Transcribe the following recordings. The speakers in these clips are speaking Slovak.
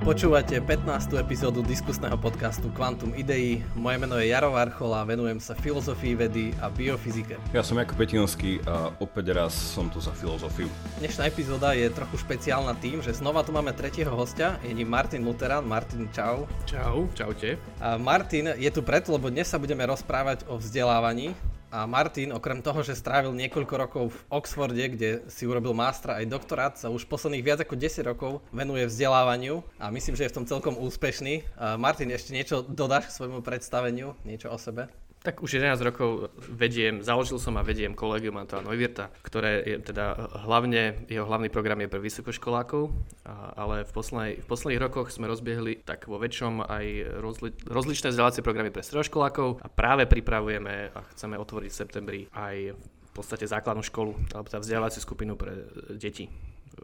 Počúvate 15. epizódu diskusného podcastu Quantum Idei. Moje meno je Jaro Varchola, venujem sa filozofii vedy a biofyzike. Ja som Jakub Petinovský a opäť raz som tu za filozofiu. Dnešná epizóda je trochu špeciálna tým, že znova tu máme tretieho hostia, je ním Martin Luteran. Martin, čau. Čau, čaute. A Martin je tu preto, lebo dnes sa budeme rozprávať o vzdelávaní a Martin, okrem toho, že strávil niekoľko rokov v Oxforde, kde si urobil master aj doktorát, sa už posledných viac ako 10 rokov venuje vzdelávaniu a myslím, že je v tom celkom úspešný. Martin, ešte niečo dodáš k svojmu predstaveniu? Niečo o sebe? Tak už 11 rokov vediem, založil som a vediem kolegium Antoa Neuwirta, ktoré je teda hlavne, jeho hlavný program je pre vysokoškolákov, ale v, poslednej, v posledných rokoch sme rozbiehli tak vo väčšom aj rozli, rozličné vzdelávacie programy pre stredoškolákov a práve pripravujeme a chceme otvoriť v septembri aj v podstate základnú školu, alebo tá vzdelávaciu skupinu pre deti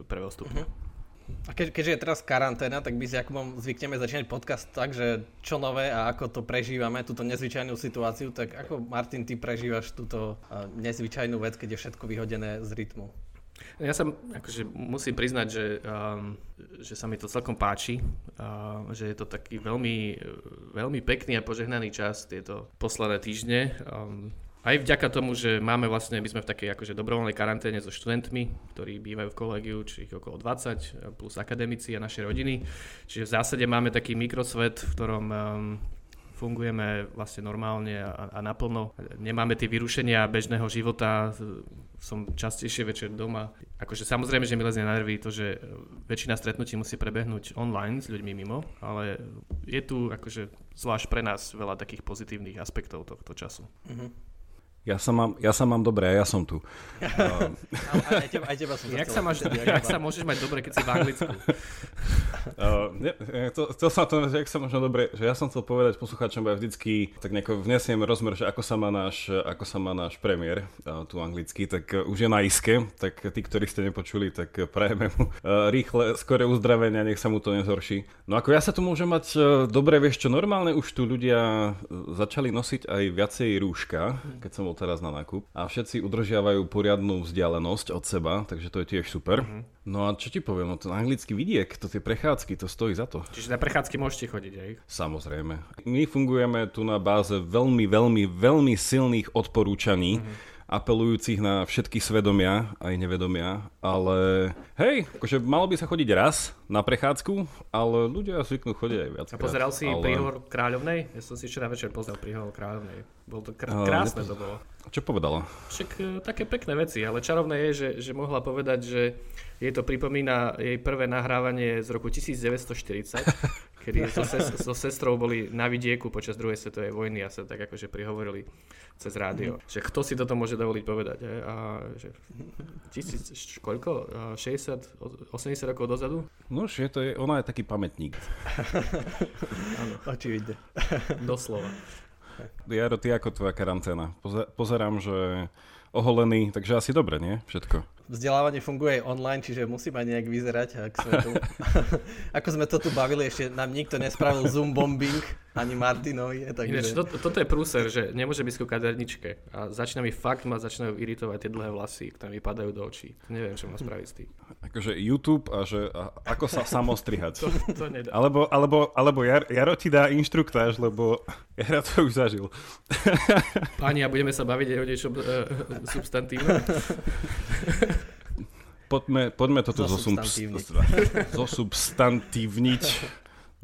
prvého stupňa. Uh-huh. A ke, keďže je teraz karanténa, tak my s Jakubom zvykneme začínať podcast tak, že čo nové a ako to prežívame, túto nezvyčajnú situáciu, tak ako Martin, ty prežívaš túto nezvyčajnú vec, keď je všetko vyhodené z rytmu? Ja sa akože musím priznať, že, um, že sa mi to celkom páči, uh, že je to taký veľmi, veľmi pekný a požehnaný čas tieto posledné týždne. Um, aj vďaka tomu, že máme vlastne, my sme v takej akože dobrovoľnej karanténe so študentmi, ktorí bývajú v kolegiu, či ich okolo 20, plus akademici a naše rodiny. Čiže v zásade máme taký mikrosvet, v ktorom um, fungujeme vlastne normálne a, a naplno. Nemáme tie vyrušenia bežného života, som častejšie večer doma. Akože samozrejme, že mi lezne na nervy to, že väčšina stretnutí musí prebehnúť online s ľuďmi mimo, ale je tu akože zvlášť pre nás veľa takých pozitívnych aspektov tohto času. Mm-hmm. Ja sa mám, ja sa mám dobre a ja som tu. Uh, aj, teba, aj teba som jak sa, máš, jak sa môžeš mať dobre, keď si v Anglicku? Uh, ne, to, chcel som to, že jak sa možno dobre, že ja som chcel povedať poslucháčom, ja vždycky tak nejako vnesiem rozmer, že ako sa má náš, ako sa má náš premiér uh, tu anglicky, tak uh, už je na iske, tak tí, ktorí ste nepočuli, tak prajeme mu uh, rýchle, skore uzdravenia, nech sa mu to nezhorší. No ako ja sa tu môžem mať uh, dobre, vieš čo, normálne už tu ľudia začali nosiť aj viacej rúška, keď som bol teraz na nákup a všetci udržiavajú poriadnu vzdialenosť od seba, takže to je tiež super. Uh-huh. No a čo ti poviem, no ten anglický vidiek, to tie prechádzky, to stojí za to. Čiže na prechádzky môžete chodiť, aj? Samozrejme. My fungujeme tu na báze veľmi, veľmi, veľmi silných odporúčaní. Uh-huh apelujúcich na všetky svedomia, aj nevedomia, ale hej, akože malo by sa chodiť raz na prechádzku, ale ľudia zvyknú chodiť aj viac. A pozeral si ale... príhovor Kráľovnej? Ja som si včera večer pozrel príhovor Kráľovnej. Bolo to kr- krásne uh, to bolo. Čo povedala? Však uh, také pekné veci, ale čarovné je, že, že mohla povedať, že jej to pripomína jej prvé nahrávanie z roku 1940, kedy so, ses, so sestrou boli na vidieku počas druhej svetovej vojny a sa tak akože prihovorili cez rádio. Mm. Že kto si toto môže dovoliť povedať? Je? A že tisíc, koľko? 60, 80 rokov dozadu? No je to je, ona je taký pamätník. Áno. Očividne. Doslova. Jaro, ty ako tvoja karanténa? Pozerám, že oholený, takže asi dobre, nie? Všetko vzdelávanie funguje aj online, čiže musí mať nejak vyzerať. Ak sme tu, ako sme to tu bavili, ešte nám nikto nespravil Zoom bombing, ani Martinovi. Takže... Ináč, to, toto je prúser, že nemôže byť ku kaderničke a začína mi fakt ma začínajú iritovať tie dlhé vlasy, ktoré mi padajú do očí. Neviem, čo má spraviť s tým. Akože YouTube a že a ako sa samostrihať. to, to nedá. Alebo, alebo, alebo Jar, Jaro ti dá inštruktáž, lebo Jaro to už zažil. Páni, a budeme sa baviť aj o niečom uh, substantívnom. Poďme, poďme toto zosubstantívniť.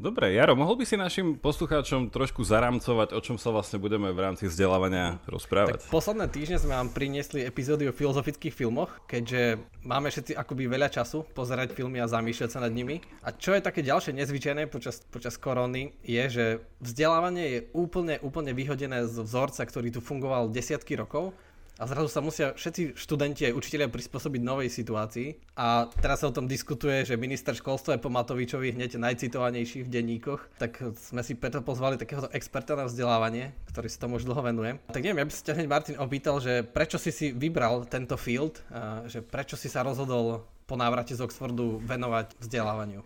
Dobre, Jaro, mohol by si našim poslucháčom trošku zaramcovať, o čom sa vlastne budeme v rámci vzdelávania rozprávať? Tak posledné týždne sme vám priniesli epizódy o filozofických filmoch, keďže máme všetci akoby veľa času pozerať filmy a zamýšľať sa nad nimi. A čo je také ďalšie nezvyčajné počas, počas korony, je, že vzdelávanie je úplne, úplne vyhodené z vzorca, ktorý tu fungoval desiatky rokov a zrazu sa musia všetci študenti aj učiteľia prispôsobiť novej situácii. A teraz sa o tom diskutuje, že minister školstva je po Matovičovi hneď najcitovanejší v denníkoch, tak sme si preto pozvali takéhoto experta na vzdelávanie, ktorý sa tomu už dlho venuje. Tak neviem, ja by sa ťa hneď Martin opýtal, že prečo si si vybral tento field, že prečo si sa rozhodol po návrate z Oxfordu venovať vzdelávaniu.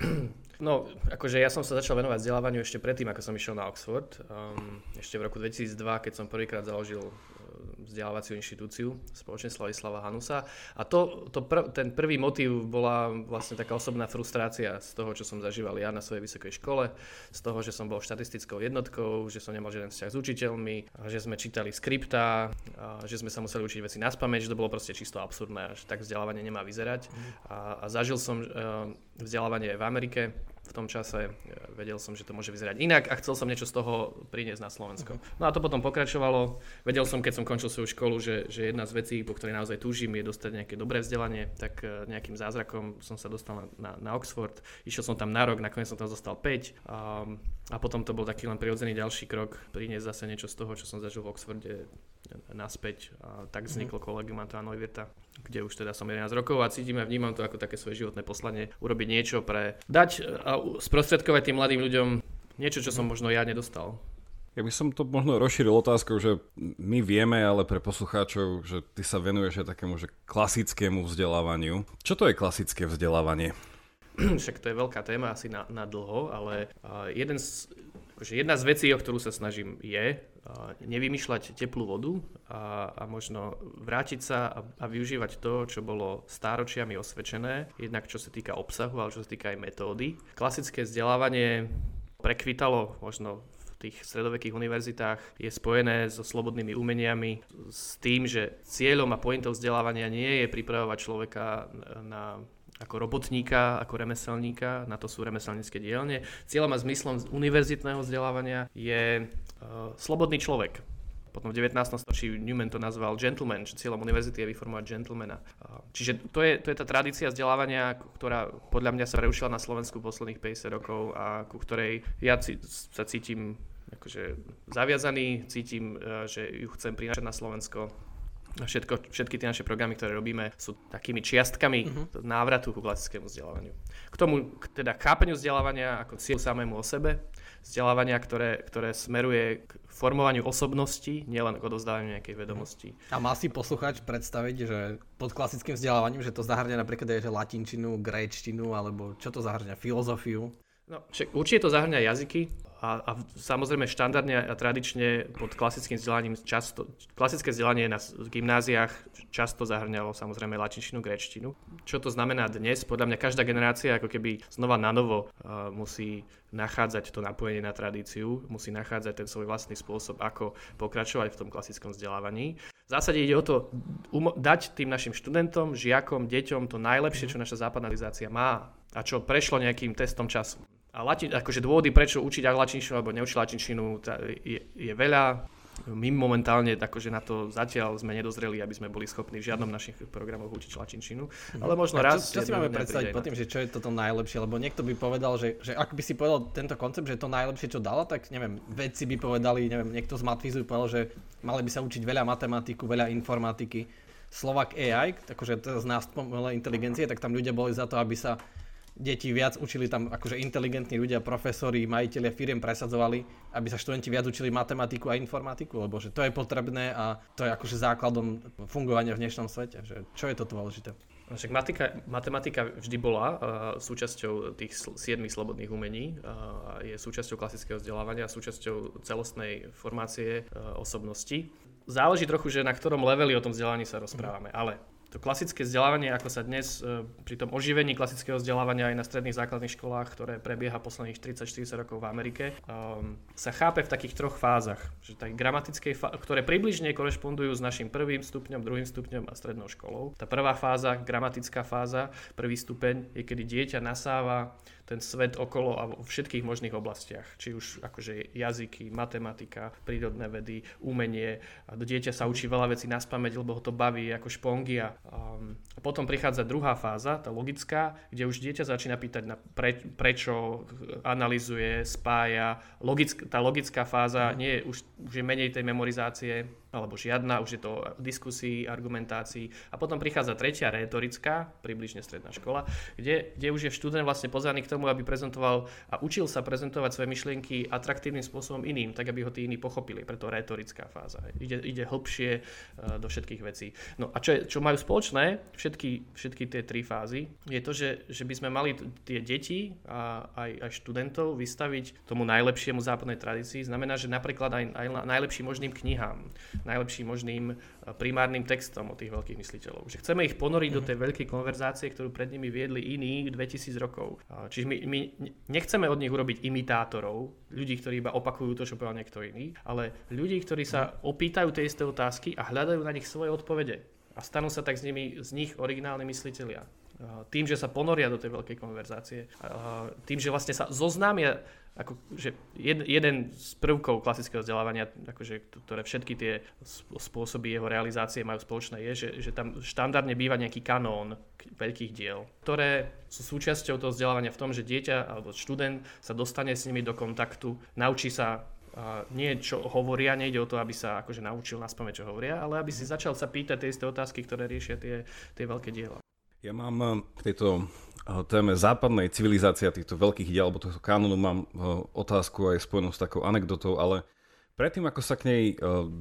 No, akože ja som sa začal venovať vzdelávaniu ešte predtým, ako som išiel na Oxford. Um, ešte v roku 2002, keď som prvýkrát založil vzdelávaciu inštitúciu, spoločne Slavislava Hanusa. A to, to pr- ten prvý motív bola vlastne taká osobná frustrácia z toho, čo som zažíval ja na svojej vysokej škole, z toho, že som bol štatistickou jednotkou, že som nemal žiaden vzťah s učiteľmi, že sme čítali skripta, že sme sa museli učiť veci na spameť, že to bolo proste čisto absurdné, že tak vzdelávanie nemá vyzerať. A, a zažil som e, vzdelávanie v Amerike, v tom čase. Vedel som, že to môže vyzerať inak a chcel som niečo z toho priniesť na Slovensko. Mhm. No a to potom pokračovalo. Vedel som, keď som končil svoju školu, že, že jedna z vecí, po ktorej naozaj túžim, je dostať nejaké dobré vzdelanie, tak e, nejakým zázrakom som sa dostal na, na, na Oxford. Išiel som tam na rok, nakoniec som tam zostal 5 a, a potom to bol taký len prirodzený ďalší krok, priniesť zase niečo z toho, čo som zažil v Oxforde naspäť. A tak vzniklo mhm. kolegium Antoine Neuwirta, kde už teda som 11 rokov a cítim a vnímam to ako také svoje životné poslanie, urobiť niečo pre, dať a sprostredkovať tým mladým ľuďom niečo, čo som možno ja nedostal. Ja by som to možno rozšíril otázkou, že my vieme, ale pre poslucháčov, že ty sa venuješ aj takému že klasickému vzdelávaniu. Čo to je klasické vzdelávanie? Však to je veľká téma asi na, na dlho, ale jeden z, akože jedna z vecí, o ktorú sa snažím, je nevymýšľať teplú vodu a, a možno vrátiť sa a, a využívať to, čo bolo stáročiami osvedčené, jednak čo sa týka obsahu, ale čo sa týka aj metódy. Klasické vzdelávanie prekvitalo možno v tých stredovekých univerzitách je spojené so slobodnými umeniami, s tým, že cieľom a pointou vzdelávania nie je pripravovať človeka na ako robotníka, ako remeselníka, na to sú remeselnícke dielne. Cieľom a zmyslom univerzitného vzdelávania je slobodný človek. Potom v 19. storočí Newman to nazval gentleman, že cieľom univerzity je vyformovať gentlemana. Uh, čiže to je, to je tá tradícia vzdelávania, ktorá podľa mňa sa preušila na Slovensku posledných 50 rokov a ku ktorej ja sa cítim akože zaviazaný, cítim, uh, že ju chcem prinášať na Slovensko Všetko, všetky tie naše programy, ktoré robíme, sú takými čiastkami uh-huh. návratu ku klasickému vzdelávaniu. K tomu, k teda chápeniu vzdelávania ako cieľ samému o sebe, vzdelávania, ktoré, ktoré smeruje k formovaniu osobnosti, nielen k odozdávaniu nejakej vedomosti. A má si posluchač predstaviť, že pod klasickým vzdelávaním, že to zahrňa napríklad aj že latinčinu, gréčtinu, alebo čo to zahrňa, filozofiu? No, určite to zahrňa jazyky, a, a samozrejme štandardne a tradične pod klasickým vzdelaním často, klasické vzdelanie na gymnáziách často zahrňalo samozrejme latinčinu, gréčtinu. Čo to znamená dnes? Podľa mňa každá generácia ako keby znova na novo uh, musí nachádzať to napojenie na tradíciu, musí nachádzať ten svoj vlastný spôsob, ako pokračovať v tom klasickom vzdelávaní. V zásade ide o to um- dať tým našim študentom, žiakom, deťom to najlepšie, čo naša západná má a čo prešlo nejakým testom času. A latin, akože dôvody, prečo učiť ak latinčinu alebo neučiť latinčinu, je, je veľa. My momentálne akože na to zatiaľ sme nedozreli, aby sme boli schopní v žiadnom našich programoch učiť latinčinu. Mhm. Ale možno a raz... Čo, čo si máme predstaviť po tým, že čo je toto najlepšie? Lebo niekto by povedal, že, že ak by si povedal tento koncept, že to najlepšie, čo dala, tak neviem, vedci by povedali, neviem, niekto z Matfizu by povedal, že mali by sa učiť veľa matematiku, veľa informatiky. Slovak AI, akože to z nás inteligencie, tak tam ľudia boli za to, aby sa deti viac učili tam akože inteligentní ľudia, profesori, majiteľe firiem presadzovali, aby sa študenti viac učili matematiku a informatiku, lebo že to je potrebné a to je akože základom fungovania v dnešnom svete. Že čo je to dôležité? No však matika, matematika vždy bola uh, súčasťou tých sl- siedmých slobodných umení, uh, je súčasťou klasického vzdelávania, súčasťou celostnej formácie uh, osobnosti. Záleží trochu, že na ktorom leveli o tom vzdelaní sa rozprávame, ale to klasické vzdelávanie, ako sa dnes e, pri tom oživení klasického vzdelávania aj na stredných základných školách, ktoré prebieha posledných 30-40 rokov v Amerike, um, sa chápe v takých troch fázach. Že tak gramatickej fá- ktoré približne korešpondujú s našim prvým stupňom, druhým stupňom a strednou školou. Tá prvá fáza, gramatická fáza, prvý stupeň, je kedy dieťa nasáva ten svet okolo a vo všetkých možných oblastiach. Či už akože jazyky, matematika, prírodné vedy, umenie. A dieťa sa učí veľa vecí na spameť, lebo ho to baví ako špongy. A, um, a potom prichádza druhá fáza, tá logická, kde už dieťa začína pýtať na pre, prečo, analizuje, spája. Logick, tá logická fáza nie je, už, už je menej tej memorizácie, alebo žiadna, už je to diskusii, argumentácií. A potom prichádza tretia retorická, približne stredná škola, kde, kde už je študent vlastne pozvaný k tomu, aby prezentoval a učil sa prezentovať svoje myšlienky atraktívnym spôsobom iným, tak aby ho tí iní pochopili. Preto retorická fáza. Ide, ide hlbšie uh, do všetkých vecí. No a čo, je, čo majú spoločné všetky, všetky tie tri fázy, je to, že, že by sme mali tie deti a aj, aj študentov vystaviť tomu najlepšiemu západnej tradícii. Znamená, že napríklad aj, aj najlepším možným knihám najlepším možným primárnym textom od tých veľkých mysliteľov. Že chceme ich ponoriť do tej veľkej konverzácie, ktorú pred nimi viedli iní 2000 rokov. Čiže my, my nechceme od nich urobiť imitátorov, ľudí, ktorí iba opakujú to, čo povedal niekto iný, ale ľudí, ktorí sa opýtajú tie isté otázky a hľadajú na nich svoje odpovede. A stanú sa tak z, nimi, z nich originálni mysliteľia tým, že sa ponoria do tej veľkej konverzácie, tým, že vlastne sa zoznámia ako, že jed, jeden z prvkov klasického vzdelávania, akože, ktoré všetky tie spôsoby jeho realizácie majú spoločné, je, že, že tam štandardne býva nejaký kanón veľkých diel, ktoré sú súčasťou toho vzdelávania v tom, že dieťa alebo študent sa dostane s nimi do kontaktu, naučí sa a nie čo hovoria, nejde o to, aby sa akože naučil na čo hovoria, ale aby si začal sa pýtať tie isté otázky, ktoré riešia tie, tie veľké diela. Ja mám eh, k tejto téme západnej civilizácie týchto veľkých diel, alebo tohto kanónu mám eh, otázku aj spojenú s takou anekdotou, ale Predtým, ako sa k nej e,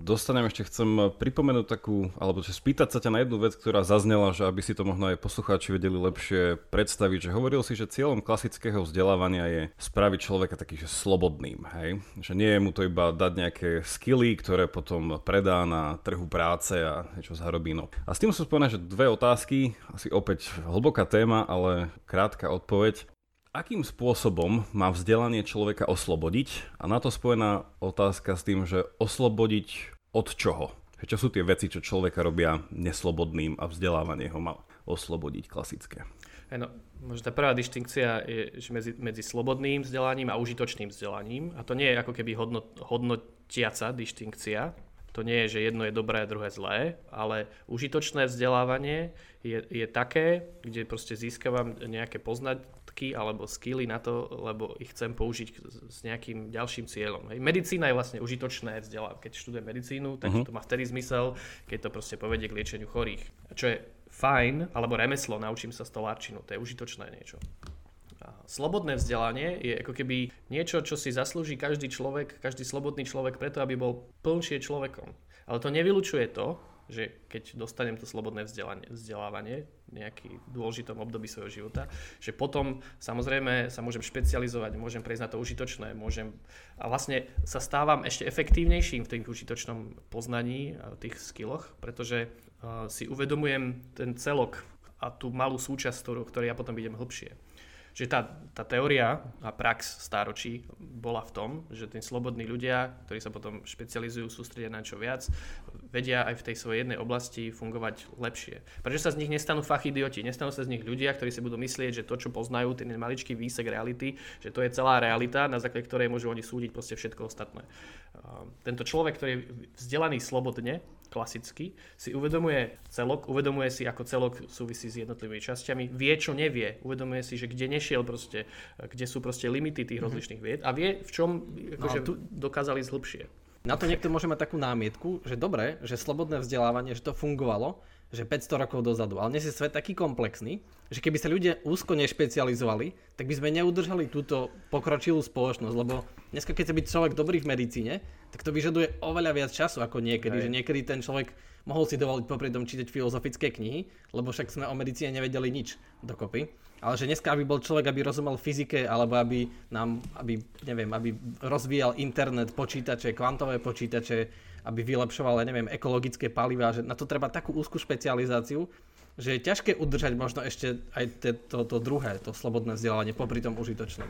dostanem, ešte chcem pripomenúť takú, alebo spýtať sa ťa na jednu vec, ktorá zaznela, že aby si to možno aj poslucháči vedeli lepšie predstaviť, že hovoril si, že cieľom klasického vzdelávania je spraviť človeka taký, že slobodným, hej? Že nie je mu to iba dať nejaké skilly, ktoré potom predá na trhu práce a niečo zarobí. No. A s tým sú spojené, že dve otázky, asi opäť hlboká téma, ale krátka odpoveď akým spôsobom má vzdelanie človeka oslobodiť? A na to spojená otázka s tým, že oslobodiť od čoho? Čo sú tie veci, čo človeka robia neslobodným a vzdelávanie ho má oslobodiť klasické? No, možno tá prvá distinkcia je že medzi, medzi slobodným vzdelaním a užitočným vzdelaním. A to nie je ako keby hodnot, hodnotiaca distinkcia. To nie je, že jedno je dobré a druhé zlé, ale užitočné vzdelávanie je, je také, kde proste získavam nejaké poznať, poznatky alebo skilly na to, lebo ich chcem použiť s nejakým ďalším cieľom. Hej. Medicína je vlastne užitočné vzdelávanie. Keď študujem medicínu, tak uh-huh. to má vtedy zmysel, keď to proste povedie k liečeniu chorých. Čo je fajn, alebo remeslo, naučím sa stolárčinu, to je užitočné niečo. Slobodné vzdelanie je ako keby niečo, čo si zaslúži každý človek, každý slobodný človek preto, aby bol plnšie človekom. Ale to nevylučuje to, že keď dostanem to slobodné vzdelávanie v nejaký dôležitom období svojho života, že potom samozrejme sa môžem špecializovať, môžem prejsť na to užitočné, môžem a vlastne sa stávam ešte efektívnejším v tým užitočnom poznaní a tých skilloch, pretože uh, si uvedomujem ten celok a tú malú súčasť, ktorú, ktorej ja potom idem hlbšie že tá, tá teória a prax stáročí bola v tom, že tí slobodní ľudia, ktorí sa potom špecializujú, sústredia na čo viac, vedia aj v tej svojej jednej oblasti fungovať lepšie. Prečo sa z nich nestanú fachidioti, nestanú sa z nich ľudia, ktorí si budú myslieť, že to, čo poznajú, ten maličký výsek reality, že to je celá realita, na základe ktorej môžu oni súdiť proste všetko ostatné. Tento človek, ktorý je vzdelaný slobodne, klasicky, si uvedomuje celok, uvedomuje si, ako celok súvisí s jednotlivými časťami, vie, čo nevie, uvedomuje si, že kde nešiel proste, kde sú proste limity tých mm-hmm. rozličných vied a vie, v čom akože, no, tu... dokázali zhlbšie. Na to niekto môže mať takú námietku, že dobre, že slobodné vzdelávanie, že to fungovalo, že 500 rokov dozadu. Ale dnes je svet taký komplexný, že keby sa ľudia úzko nešpecializovali, tak by sme neudržali túto pokročilú spoločnosť, lebo dneska keď sa byť človek dobrý v medicíne, tak to vyžaduje oveľa viac času ako niekedy, Aj. že niekedy ten človek mohol si dovoliť popri tom čítať filozofické knihy, lebo však sme o medicíne nevedeli nič dokopy. Ale že dneska, aby bol človek, aby rozumel fyzike, alebo aby nám, aby, neviem, aby rozvíjal internet, počítače, kvantové počítače, aby vylepšoval, neviem, ekologické palivá, že na to treba takú úzkú špecializáciu, že je ťažké udržať možno ešte aj to, to druhé, to slobodné vzdelávanie popri tom užitočnom.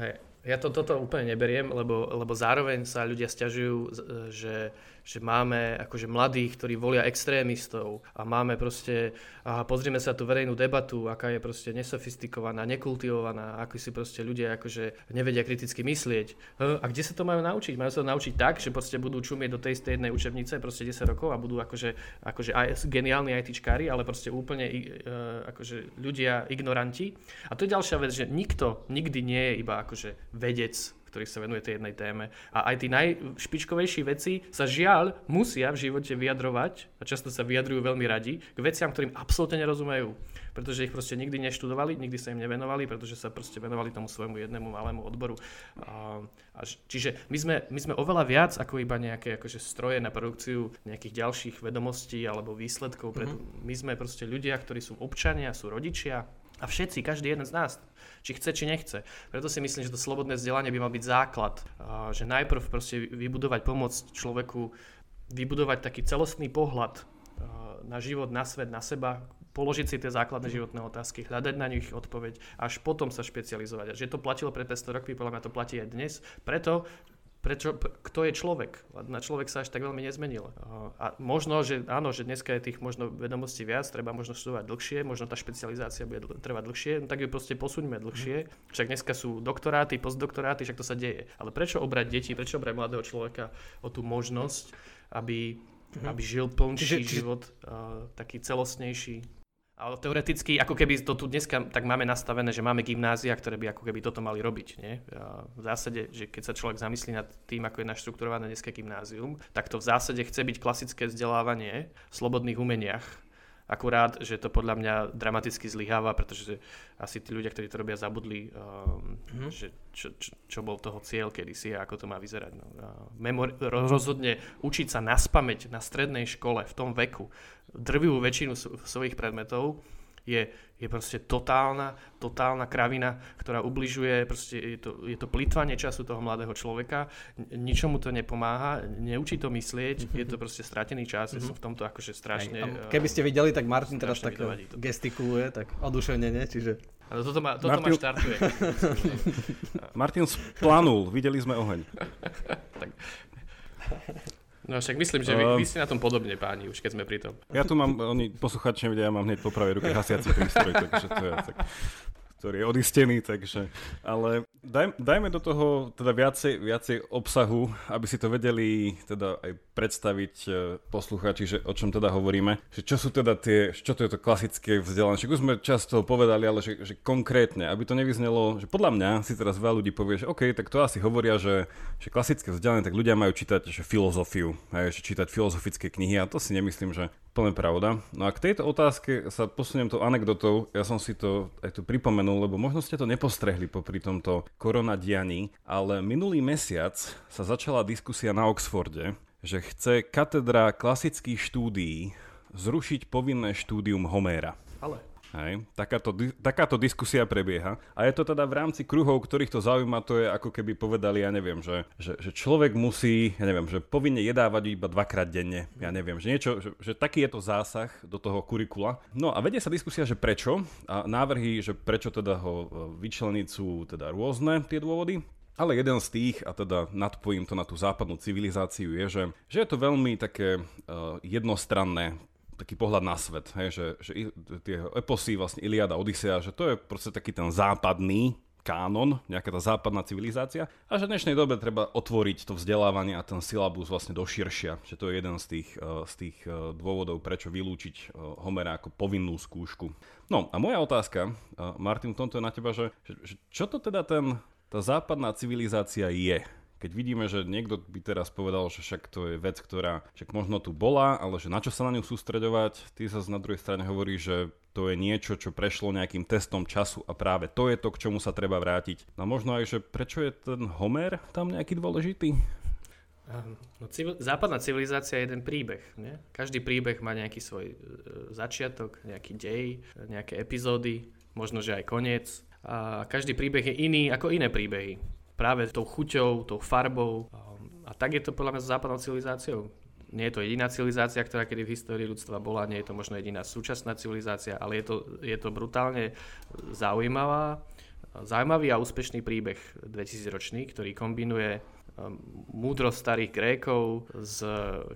Hej. Ja to, toto úplne neberiem, lebo, lebo zároveň sa ľudia stiažujú, že že máme akože mladých, ktorí volia extrémistov a máme proste, a pozrime sa tú verejnú debatu, aká je proste nesofistikovaná, nekultivovaná, ako si proste ľudia akože nevedia kriticky myslieť. A kde sa to majú naučiť? Majú sa to naučiť tak, že proste budú čumieť do tej jednej učebnice proste 10 rokov a budú akože, akože geniálni ITčkári, ale proste úplne uh, akože ľudia ignoranti. A to je ďalšia vec, že nikto nikdy nie je iba akože vedec ktorý sa venuje tej jednej téme. A aj tí najšpičkovejší veci sa žiaľ musia v živote vyjadrovať, a často sa vyjadrujú veľmi radi, k veciam, ktorým absolútne nerozumejú. Pretože ich proste nikdy neštudovali, nikdy sa im nevenovali, pretože sa proste venovali tomu svojmu jednému malému odboru. A, a, čiže my sme, my sme oveľa viac ako iba nejaké akože stroje na produkciu nejakých ďalších vedomostí alebo výsledkov. Mm-hmm. My sme proste ľudia, ktorí sú občania, sú rodičia, a všetci, každý jeden z nás, či chce, či nechce. Preto si myslím, že to slobodné vzdelanie by mal byť základ. Že najprv proste vybudovať pomoc človeku vybudovať taký celostný pohľad na život, na svet, na seba, položiť si tie základné životné otázky, hľadať na nich odpoveď, až potom sa špecializovať. A že to platilo pred 500 rokmi, podľa mňa to platí aj dnes. Preto prečo, kto je človek. Na človek sa až tak veľmi nezmenil. A možno, že áno, že dneska je tých možno vedomostí viac, treba možno študovať dlhšie, možno tá špecializácia bude trvať dlhšie, no tak ju proste posuňme dlhšie. Však dneska sú doktoráty, postdoktoráty, však to sa deje. Ale prečo obrať deti, prečo obrať mladého človeka o tú možnosť, aby, mhm. aby žil plnší život, uh, taký celostnejší? Ale teoreticky, ako keby to tu dneska tak máme nastavené, že máme gymnázia, ktoré by ako keby toto mali robiť. Nie? V zásade, že keď sa človek zamyslí nad tým, ako je naštrukturované dneska gymnázium, tak to v zásade chce byť klasické vzdelávanie v slobodných umeniach, Akurát, že to podľa mňa dramaticky zlyháva, pretože asi tí ľudia, ktorí to robia, zabudli, um, mm-hmm. že čo, čo, čo bol toho cieľ kedysi a ako to má vyzerať. No. Memori- rozhodne učiť sa naspameť na strednej škole v tom veku drvivú väčšinu svojich predmetov je, je proste totálna, totálna kravina, ktorá ubližuje, proste je to, je to plýtvanie času toho mladého človeka, ničomu to nepomáha, neučí to myslieť, je to proste stratený čas, ja som v tomto akože strašne... Aj, keby ste videli, tak Martin teraz tak gestikuluje, tak oduševnenie, čiže... Ale toto ma, toto Martin... ma štartuje. Martin splanul, videli sme oheň. tak. No však myslím, že vy, vy ste na tom podobne, páni, už keď sme pri tom. Ja tu mám, oni posluchači nevedia, ja mám hneď po pravej ruke hasiaci prístroj, takže to je tak ktorý je odistený, takže... Ale daj, dajme do toho teda viacej, viacej obsahu, aby si to vedeli teda aj predstaviť e, posluchači, že o čom teda hovoríme. Že čo sú teda tie, čo to je to klasické vzdelanie. Však už sme často povedali, ale že, že konkrétne, aby to nevyznelo, že podľa mňa si teraz veľa ľudí povie, že OK, tak to asi hovoria, že, že klasické vzdelanie, tak ľudia majú čítať že filozofiu, hej, že čítať filozofické knihy a to si nemyslím, že plne pravda. No a k tejto otázke sa posuniem to anekdotou. Ja som si to aj tu pripomenul, lebo možno ste to nepostrehli popri tomto koronadianí, ale minulý mesiac sa začala diskusia na Oxforde, že chce katedra klasických štúdií zrušiť povinné štúdium Homéra. Ale Hej, takáto, takáto diskusia prebieha. A je to teda v rámci kruhov, ktorých to zaujíma, to je ako keby povedali, ja neviem, že, že, že človek musí, ja neviem, že povinne jedávať iba dvakrát denne. Ja neviem, že niečo, že, že taký je to zásah do toho kurikula. No a vedie sa diskusia, že prečo a návrhy, že prečo teda ho e, vyčleniť sú teda rôzne tie dôvody. Ale jeden z tých, a teda nadpojím to na tú západnú civilizáciu, je, že, že je to veľmi také uh, jednostranné taký pohľad na svet, hej, že, že tie eposy, vlastne Iliada, Odisea, že to je proste taký ten západný kánon, nejaká tá západná civilizácia a že v dnešnej dobe treba otvoriť to vzdelávanie a ten syllabus vlastne do širšia, že to je jeden z tých, eh, z tých eh, dôvodov, prečo vylúčiť eh, Homera ako povinnú skúšku. No a moja otázka, Martin, v tomto je na teba, že, že čo to teda ten, tá západná civilizácia je? Keď vidíme, že niekto by teraz povedal, že však to je vec, ktorá však možno tu bola, ale že na čo sa na ňu sústreďovať, ty sa na druhej strane hovorí, že to je niečo, čo prešlo nejakým testom času a práve to je to, k čomu sa treba vrátiť. No možno aj, že prečo je ten Homer tam nejaký dôležitý? No, civil, západná civilizácia je jeden príbeh. Nie? Každý príbeh má nejaký svoj e, začiatok, nejaký dej, nejaké epizódy, možno že aj koniec. A každý príbeh je iný ako iné príbehy práve tou chuťou, tou farbou. A tak je to podľa mňa s západnou civilizáciou. Nie je to jediná civilizácia, ktorá kedy v histórii ľudstva bola, nie je to možno jediná súčasná civilizácia, ale je to, je to brutálne zaujímavá, zaujímavý a úspešný príbeh 2000 ročný, ktorý kombinuje um, múdrosť starých Grékov s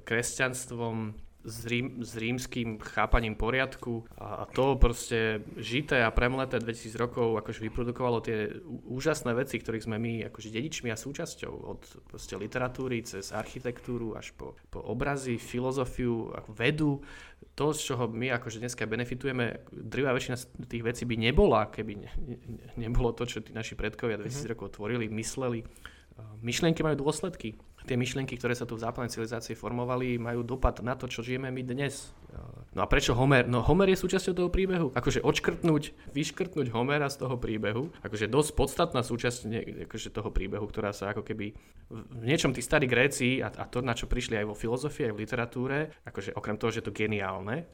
kresťanstvom, s, rím, s rímským chápaním poriadku a to proste žité a premleté 2000 rokov akože vyprodukovalo tie úžasné veci, ktorých sme my akože dedičmi a súčasťou od proste literatúry cez architektúru až po, po obrazy, filozofiu, vedu. To, z čoho my akože dneska benefitujeme, drvá väčšina tých vecí by nebola, keby ne, ne, nebolo to, čo tí naši predkovia 2000 mm-hmm. rokov tvorili, mysleli. Myšlienky majú dôsledky tie myšlienky, ktoré sa tu v západnej civilizácii formovali, majú dopad na to, čo žijeme my dnes. No a prečo Homer? No Homer je súčasťou toho príbehu. Akože odškrtnúť, vyškrtnúť Homera z toho príbehu, akože dosť podstatná súčasť akože toho príbehu, ktorá sa ako keby v niečom tí starí Gréci a, a to, na čo prišli aj vo filozofii, aj v literatúre, akože okrem toho, že je to geniálne,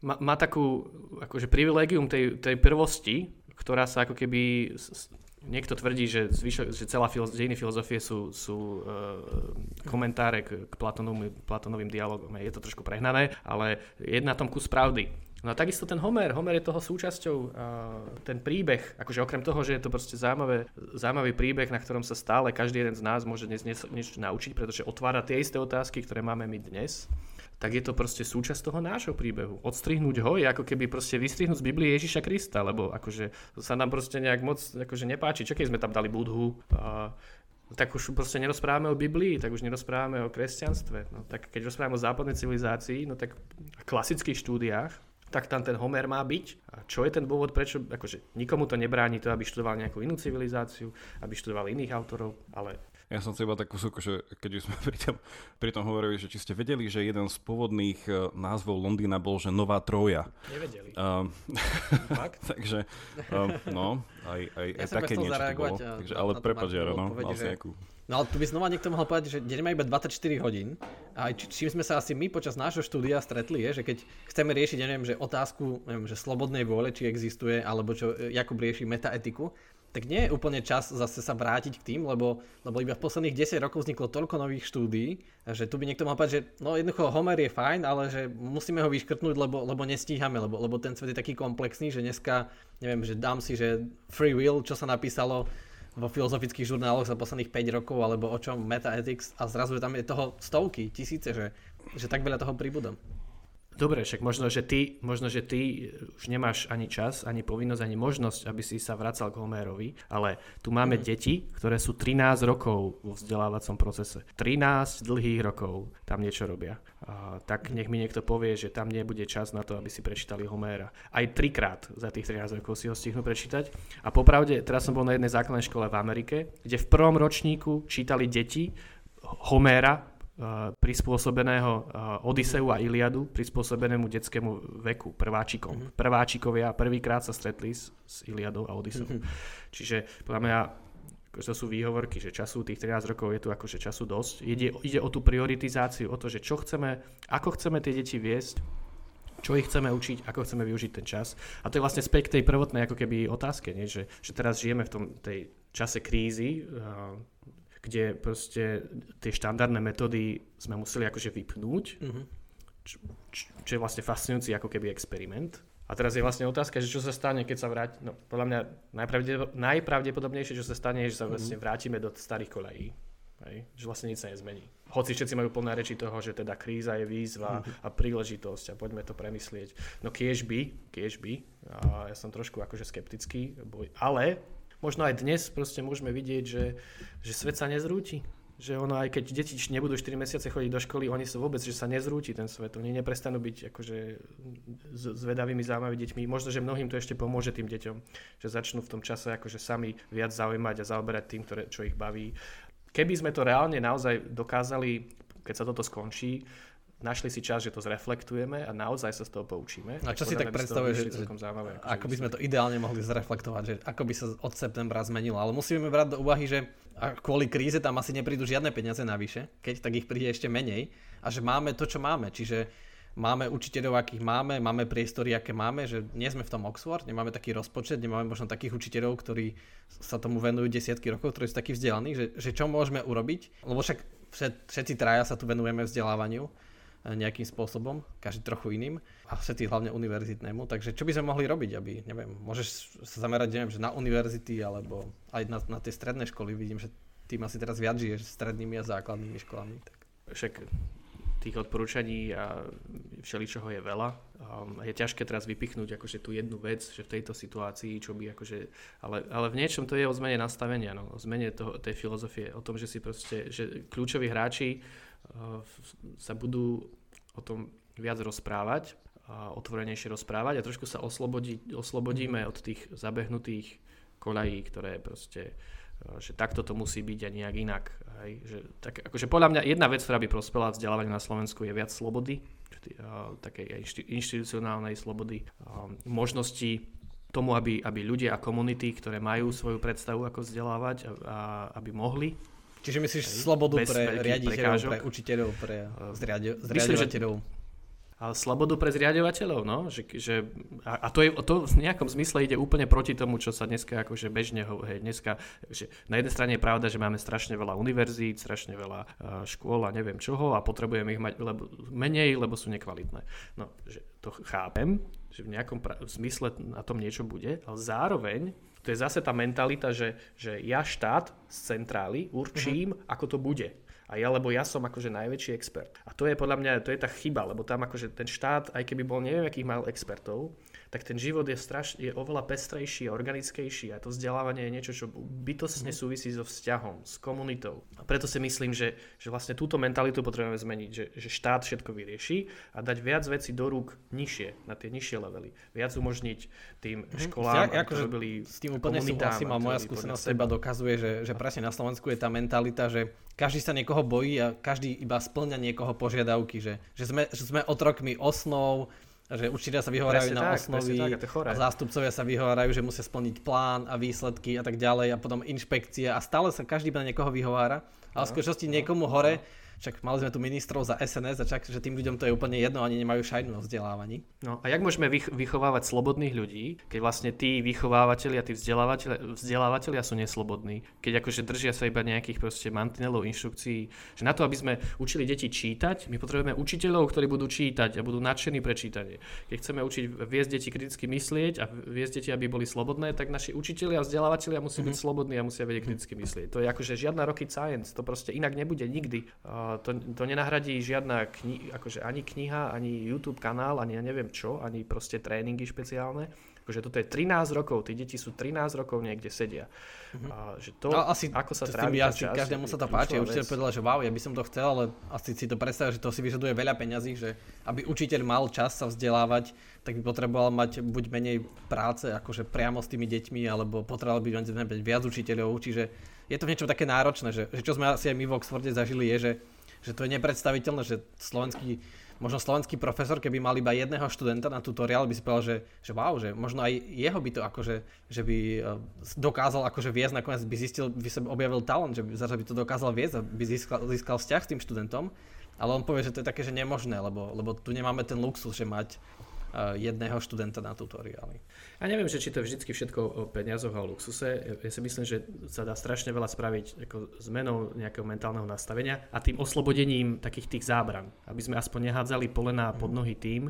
má, má takú akože privilegium tej, tej prvosti, ktorá sa ako keby niekto tvrdí, že, zvyšok, že celá filoz, dejiny filozofie sú, sú uh, komentáre k, k Platonovým, dialogom. Je to trošku prehnané, ale je na tom kus pravdy. No a takisto ten Homer, Homer je toho súčasťou, uh, ten príbeh, akože okrem toho, že je to proste zaujímavé, zaujímavý príbeh, na ktorom sa stále každý jeden z nás môže dnes niečo naučiť, pretože otvára tie isté otázky, ktoré máme my dnes tak je to proste súčasť toho nášho príbehu. Odstrihnúť ho je ako keby proste vystrihnúť z Biblie Ježiša Krista, lebo akože sa nám proste nejak moc akože nepáči. Čo keď sme tam dali Budhu, a, tak už proste nerozprávame o Biblii, tak už nerozprávame o kresťanstve. No, tak keď rozprávame o západnej civilizácii, no tak v klasických štúdiách, tak tam ten Homer má byť. A čo je ten dôvod, prečo, akože nikomu to nebráni to, aby študoval nejakú inú civilizáciu, aby študoval iných autorov, ale ja som si iba takú súku, že keď už sme pri tom, pri tom hovorili, že či ste vedeli, že jeden z pôvodných uh, názvov Londýna bol, že Nová Troja. Nevedeli. Uh, Fakt? takže, uh, no, aj, aj, ja aj také niečo to bolo. Takže, ale prepáč, Jaro, no, mal že... nejakú... No ale tu by znova niekto mohol povedať, že deň má iba 24 hodín a či, čím sme sa asi my počas nášho štúdia stretli je, že keď chceme riešiť, ja neviem, že otázku, neviem, že slobodnej vôle, či existuje, alebo čo Jakub rieši metaetiku, tak nie je úplne čas zase sa vrátiť k tým, lebo, lebo iba v posledných 10 rokov vzniklo toľko nových štúdií, že tu by niekto mal povedať, že no jednoducho Homer je fajn, ale že musíme ho vyškrtnúť, lebo, lebo nestíhame, lebo, lebo ten svet je taký komplexný, že dneska, neviem, že dám si, že Free Will, čo sa napísalo vo filozofických žurnáloch za posledných 5 rokov, alebo o čom Metaethics a zrazu tam je toho stovky, tisíce, že, že tak veľa toho pribudom. Dobre, však možno, že ty, možno, že ty už nemáš ani čas, ani povinnosť, ani možnosť, aby si sa vracal k Homérovi, ale tu máme mm. deti, ktoré sú 13 rokov vo vzdelávacom procese. 13 dlhých rokov tam niečo robia. A, tak nech mi niekto povie, že tam nebude čas na to, aby si prečítali Homéra. Aj trikrát za tých 13 rokov si ho stihnú prečítať. A popravde, teraz som bol na jednej základnej škole v Amerike, kde v prvom ročníku čítali deti Homéra prispôsobeného Odiseu a Iliadu, prispôsobenému detskému veku, prváčikom. Mm-hmm. Prváčikovia prvýkrát sa stretli s, s Iliadou a Odiseou. Mm-hmm. Čiže podľa mňa to sú výhovorky, že času tých 13 rokov je tu akože času dosť. Ide, ide o tú prioritizáciu, o to, že čo chceme, ako chceme tie deti viesť, čo ich chceme učiť, ako chceme využiť ten čas. A to je vlastne späť k tej prvotnej ako keby otázke, nie? Že, že teraz žijeme v tom tej čase krízy, kde proste tie štandardné metódy sme museli akože vypnúť, mm-hmm. čo, čo je vlastne fascinujúci ako keby experiment. A teraz je vlastne otázka, že čo sa stane, keď sa vráti, no podľa mňa najpravdepodobnejšie, čo sa stane, je, že sa mhm. vlastne vrátime do starých kolejí. Hej? Že vlastne nič sa nezmení. Hoci všetci majú plné reči toho, že teda kríza je výzva mm-hmm. a príležitosť a poďme to premyslieť. No kiež by, kiež by, a ja som trošku akože skeptický, ale možno aj dnes proste môžeme vidieť, že, že svet sa nezrúti. Že ono, aj keď deti nebudú 4 mesiace chodiť do školy, oni sa vôbec, že sa nezrúti ten svet. Oni neprestanú byť akože zvedavými, zaujímavými deťmi. Možno, že mnohým to ešte pomôže tým deťom, že začnú v tom čase akože sami viac zaujímať a zaoberať tým, ktoré, čo ich baví. Keby sme to reálne naozaj dokázali, keď sa toto skončí, našli si čas, že to zreflektujeme a naozaj sa z toho poučíme. A čo si tak predstavuje, že, že zaujímavé, ako by sme to ideálne mohli zreflektovať, že ako by sa od septembra zmenilo. Ale musíme brať do úvahy, že kvôli kríze tam asi neprídu žiadne peniaze navyše, keď tak ich príde ešte menej a že máme to, čo máme. Čiže máme učiteľov, akých máme, máme priestory, aké máme, že nie sme v tom Oxford, nemáme taký rozpočet, nemáme možno takých učiteľov, ktorí sa tomu venujú desiatky rokov, ktorí sú takí vzdelaní, že, že čo môžeme urobiť, lebo však všetci traja sa tu venujeme vzdelávaniu nejakým spôsobom, každý trochu iným a všetci hlavne univerzitnému. Takže čo by sme mohli robiť, aby, neviem, môžeš sa zamerať, neviem, že na univerzity alebo aj na, na tie stredné školy. Vidím, že tým asi teraz viac žiješ strednými a základnými školami. Tak. Však tých odporúčaní a všeličoho je veľa. Um, je ťažké teraz vypichnúť akože tú jednu vec, že v tejto situácii, čo by akože, ale, ale v niečom to je o zmene nastavenia, no, o zmene toho, tej filozofie, o tom, že si proste, že kľúčoví hráči sa budú o tom viac rozprávať, otvorenejšie rozprávať a trošku sa oslobodí, oslobodíme od tých zabehnutých koľají, ktoré proste že takto to musí byť a nejak inak. Hej. Že, tak, akože podľa mňa jedna vec, ktorá by prospela vzdelávaniu na Slovensku je viac slobody, uh, takej inštitucionálnej slobody, uh, možnosti tomu, aby, aby ľudia a komunity, ktoré majú svoju predstavu, ako vzdelávať, a, a, aby mohli Čiže myslíš Hej, slobodu pre riaditeľov, pre učiteľov, pre zriadovateľov? A a slobodu pre zriadovateľov, no, že, že a, a to, je, to v nejakom zmysle ide úplne proti tomu, čo sa dneska akože bežne hovorí. Dneska, že na jednej strane je pravda, že máme strašne veľa univerzít, strašne veľa škôl a neviem čoho a potrebujeme ich mať lebo, menej, lebo sú nekvalitné. No, že to chápem, že v nejakom pra- v zmysle na tom niečo bude, ale zároveň to je zase tá mentalita, že, že ja štát z centrály určím, uh-huh. ako to bude. A ja, lebo ja som akože najväčší expert. A to je podľa mňa, to je tá chyba, lebo tam akože ten štát, aj keby bol neviem, akých mal expertov, tak ten život je, straš, je oveľa pestrejší, organickejší a to vzdelávanie je niečo, čo bytostne mhm. súvisí so vzťahom, s komunitou. A preto si myslím, že, že vlastne túto mentalitu potrebujeme zmeniť, že, že štát všetko vyrieši a dať viac vecí do rúk nižšie, na tie nižšie levely. Viac umožniť tým mhm. školám, ja, akože robili S tým úplne súhlasím a moja skúsenosť teba dokazuje, že, že presne na Slovensku je tá mentalita, že každý sa niekoho bojí a každý iba splňa niekoho požiadavky, že, že, sme, že sme otrokmi osnov, že učiteľia sa vyhovárajú na tak, osnovy tak, a, a zástupcovia sa vyhovárajú, že musia splniť plán a výsledky a tak ďalej a potom inšpekcia a stále sa každý na niekoho vyhovára. Ale v skutočnosti niekomu hore však mali sme tu ministrov za SNS a čak, že tým ľuďom to je úplne jedno, ani nemajú šajnu o vzdelávaní. No a jak môžeme vych- vychovávať slobodných ľudí, keď vlastne tí vychovávateľia, tí vzdelávateľia, vzdelávateľia sú neslobodní, keď akože držia sa iba nejakých proste mantinelov, inštrukcií, že na to, aby sme učili deti čítať, my potrebujeme učiteľov, ktorí budú čítať a budú nadšení pre čítanie. Keď chceme učiť viesť deti kriticky myslieť a viesť deti, aby boli slobodné, tak naši učiteľia a vzdelávateľia musí byť mm-hmm. slobodní a musia vedieť kriticky myslieť. To je akože žiadna rocket science, to proste inak nebude nikdy. Uh, to, to nenahradí žiadna kni- akože ani kniha, ani YouTube kanál, ani ja neviem čo, ani proste tréningy špeciálne. Akože toto je 13 rokov, tí deti sú 13 rokov niekde sedia. Uh-huh. A že to, no, asi ako sa trávi asi čas, každému sa to páči. Učiteľ povedal, že wow, ja by som to chcel, ale asi si to predstavia, že to si vyžaduje veľa peňazí, že aby učiteľ mal čas sa vzdelávať, tak by potreboval mať buď menej práce, akože priamo s tými deťmi, alebo potreboval by mať viac učiteľov, čiže je to niečo také náročné, že, že čo sme asi aj my v Oxforde zažili je, že že to je nepredstaviteľné, že slovenský, možno slovenský profesor, keby mal iba jedného študenta na tutoriál, by si povedal, že, že wow, že možno aj jeho by to akože, že by eh, dokázal akože viesť, nakoniec by zistil, by sa objavil talent, že by, že by to dokázal viesť a by získal, získal vzťah s tým študentom. Ale on povie, že to je také, že nemožné, lebo, lebo tu nemáme ten luxus, že mať jedného študenta na tutoriály. A neviem, že či to je vždy všetko o peniazoch a o luxuse. Ja si myslím, že sa dá strašne veľa spraviť ako zmenou nejakého mentálneho nastavenia a tým oslobodením takých tých zábran. Aby sme aspoň nehádzali polená pod mhm. nohy tým,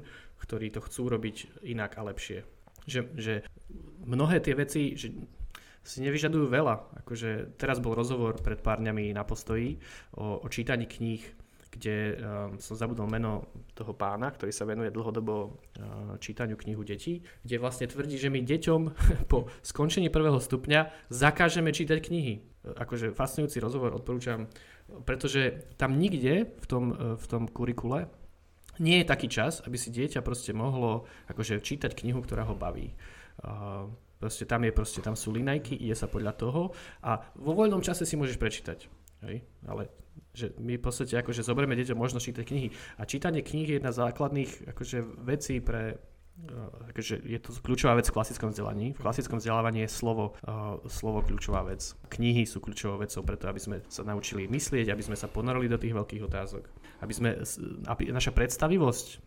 ktorí to chcú robiť inak a lepšie. Že, že mnohé tie veci, že si nevyžadujú veľa. Akože teraz bol rozhovor pred pár dňami na postoji o, o čítaní kníh kde um, som zabudol meno toho pána, ktorý sa venuje dlhodobo uh, čítaniu knihu detí, kde vlastne tvrdí, že my deťom po skončení prvého stupňa zakážeme čítať knihy. Akože fascinujúci rozhovor, odporúčam, pretože tam nikde v tom, v tom kurikule nie je taký čas, aby si dieťa proste mohlo akože čítať knihu, ktorá ho baví. Proste tam, je, proste, tam sú linajky, ide sa podľa toho a vo voľnom čase si môžeš prečítať. Hej? Ale že my v podstate akože zoberieme deťom možnosť čítať knihy. A čítanie kníh je jedna z základných akože, vecí pre uh, akože je to kľúčová vec v klasickom vzdelaní. V klasickom vzdelávaní je slovo, uh, slovo kľúčová vec. Knihy sú kľúčovou vecou preto, aby sme sa naučili myslieť, aby sme sa ponorili do tých veľkých otázok. Aby, sme, aby naša predstavivosť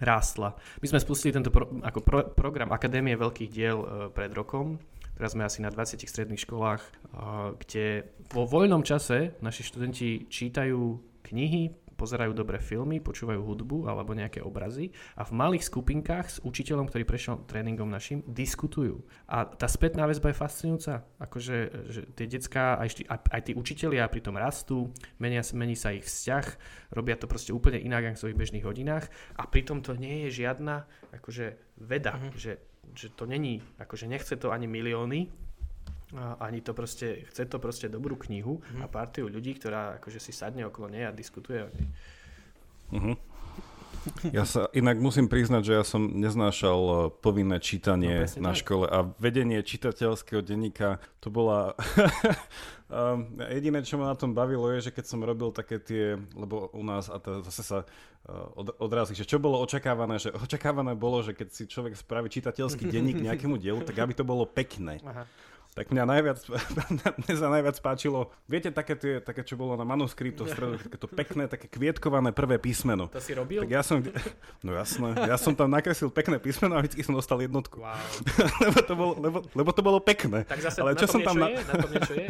rástla. My sme spustili tento pro, ako pro, program Akadémie veľkých diel uh, pred rokom Teraz sme asi na 20 stredných školách, kde vo voľnom čase naši študenti čítajú knihy, pozerajú dobré filmy, počúvajú hudbu alebo nejaké obrazy a v malých skupinkách s učiteľom, ktorý prešiel tréningom našim, diskutujú. A tá spätná väzba je fascinujúca. Akože že tie detská, aj, aj tí učitelia pri tom rastú, menia, mení sa ich vzťah, robia to proste úplne inak ako v svojich bežných hodinách a pritom to nie je žiadna akože veda, mm-hmm. že že to není, akože nechce to ani milióny, ani to proste, chce to proste dobrú knihu mm. a partiu ľudí, ktorá akože si sadne okolo nej a diskutuje o nej. Mm-hmm. Ja sa inak musím priznať, že ja som neznášal eh, povinné čítanie no, na tak. škole a vedenie čitateľského denníka to bola... um, jediné, čo ma na tom bavilo je, že keď som robil také tie, lebo u nás, a to zase sa uh, od, odrazí, že čo bolo očakávané, že očakávané bolo, že keď si človek spraví čitateľský denník nejakému dielu, tak aby to bolo pekné. Aha. Tak mňa najviac, mňa sa najviac páčilo, viete, také, tie, také čo bolo na manuskriptoch, také to pekné, také kvietkované prvé písmeno. To si robil? Tak ja som, no jasné, ja som tam nakreslil pekné písmeno a vždy som dostal jednotku. Wow. lebo, to bolo, lebo, lebo to bolo pekné. Tak zase ale čo na tom som tam na... je? Na tom niečo je?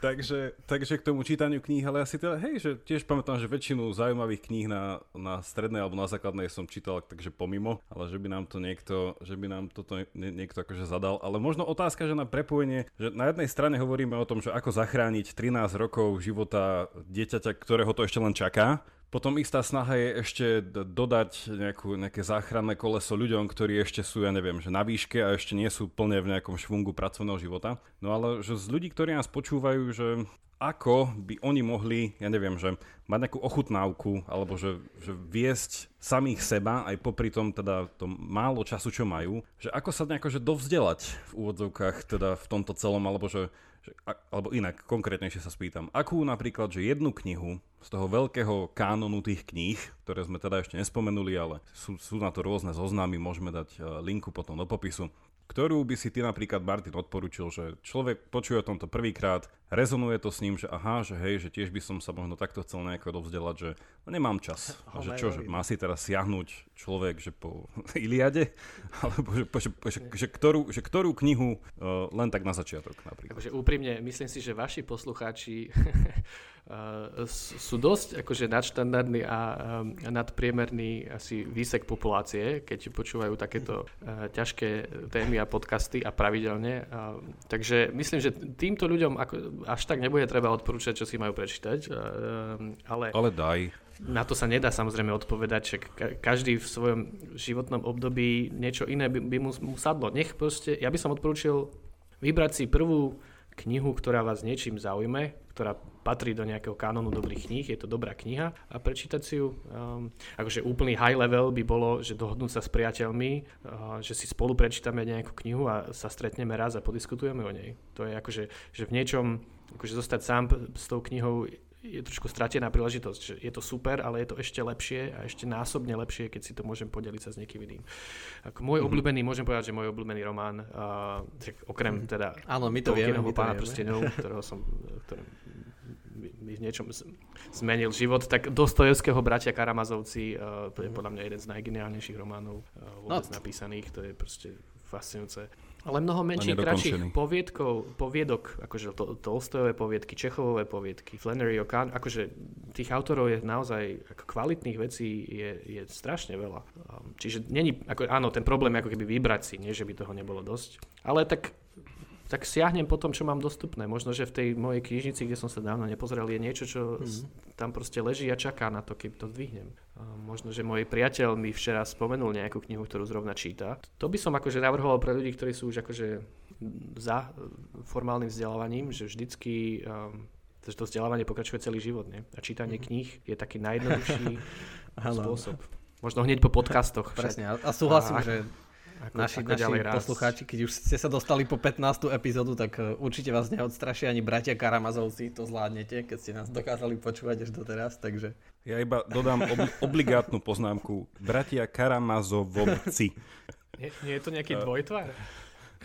Takže, takže k tomu čítaniu kníh, ale ja si teda, hej, že tiež pamätám, že väčšinu zaujímavých kníh na, na strednej alebo na základnej som čítal takže pomimo, ale že by nám to niekto, že by nám toto nie, niekto akože zadal. Ale možno otázka, že na prepojenie, že na jednej strane hovoríme o tom, že ako zachrániť 13 rokov života dieťaťa, ktorého to ešte len čaká, potom istá snaha je ešte dodať nejakú, nejaké záchranné koleso ľuďom, ktorí ešte sú, ja neviem, že na výške a ešte nie sú plne v nejakom švungu pracovného života. No ale že z ľudí, ktorí nás počúvajú, že ako by oni mohli, ja neviem, že mať nejakú ochutnávku, alebo že, že viesť samých seba, aj popri tom teda to málo času, čo majú, že ako sa nejako že dovzdelať v úvodzovkách teda v tomto celom, alebo že, alebo inak, konkrétnejšie sa spýtam, akú napríklad, že jednu knihu z toho veľkého kánonu tých kníh, ktoré sme teda ešte nespomenuli, ale sú, sú na to rôzne zoznamy, môžeme dať e, linku potom do popisu, ktorú by si ty napríklad, Martin, odporučil, že človek počuje o tomto prvýkrát, rezonuje to s ním, že aha, že hej, že tiež by som sa možno takto chcel nejako dovzdelať, že no nemám čas. A že čo, že má si teraz siahnuť človek, že po Iliade, alebo že, že, že, že, ktorú, že ktorú knihu uh, len tak na začiatok napríklad. Akože úprimne, myslím si, že vaši poslucháči sú dosť akože nadštandardní a um, nadpriemerný asi výsek populácie, keď počúvajú takéto uh, ťažké témy a podcasty a pravidelne. Takže myslím, že týmto ľuďom až tak nebude treba odporúčať, čo si majú prečítať. Ale, ale daj. Na to sa nedá samozrejme odpovedať, že každý v svojom životnom období niečo iné by, by mu, mu sadlo. Nech proste, ja by som odporúčil vybrať si prvú knihu, ktorá vás niečím zaujme, ktorá patrí do nejakého kanónu dobrých kníh, je to dobrá kniha a prečítať si ju. Um, akože úplný high level by bolo, že dohodnúť sa s priateľmi, uh, že si spolu prečítame nejakú knihu a sa stretneme raz a podiskutujeme o nej. To je akože, že v niečom, akože zostať sám s tou knihou je trošku stratená príležitosť, že je to super, ale je to ešte lepšie a ešte násobne lepšie, keď si to môžem podeliť sa s niekým iným. Ako môj mm-hmm. obľúbený, môžem povedať, že môj obľúbený román, uh, okrem mm-hmm. teda Áno, my to vieme, my to pána vieme. prstenov, ktorého som, ktorý mi v niečom zmenil život, tak Dostojevského bratia Karamazovci, uh, to je podľa mňa jeden z najgeniálnejších románov uh, vôbec no. napísaných, to je proste fascinujúce. Ale mnoho menších, kratších poviedkov, poviedok, akože to, Tolstojové poviedky, Čechovové poviedky, Flannery O'Connor, akože tých autorov je naozaj, ako kvalitných vecí je, je strašne veľa. Um, čiže není, ako, áno, ten problém je ako keby vybrať si, nie že by toho nebolo dosť. Ale tak tak siahnem po tom, čo mám dostupné. Možno, že v tej mojej knižnici, kde som sa dávno nepozrel, je niečo, čo mm. tam proste leží a čaká na to, keď to zdvihnem. Možno, že môj priateľ mi včera spomenul nejakú knihu, ktorú zrovna číta. To by som akože navrhoval pre ľudí, ktorí sú už akože za formálnym vzdelávaním, že vždycky um, to vzdelávanie pokračuje celý život. Nie? A čítanie mm. kníh je taký najjednoduchší spôsob. Možno hneď po podcastoch. Presne, a súhlasím, a, že ako, naši, ako naši poslucháči, keď už ste sa dostali po 15. epizódu, tak e, určite vás neodstrašia ani bratia Karamazovci, to zvládnete, keď ste nás dokázali počúvať až doteraz, takže... Ja iba dodám ob- obligátnu poznámku. Bratia Karamazovci. Nie, nie je to nejaký dvojtvar?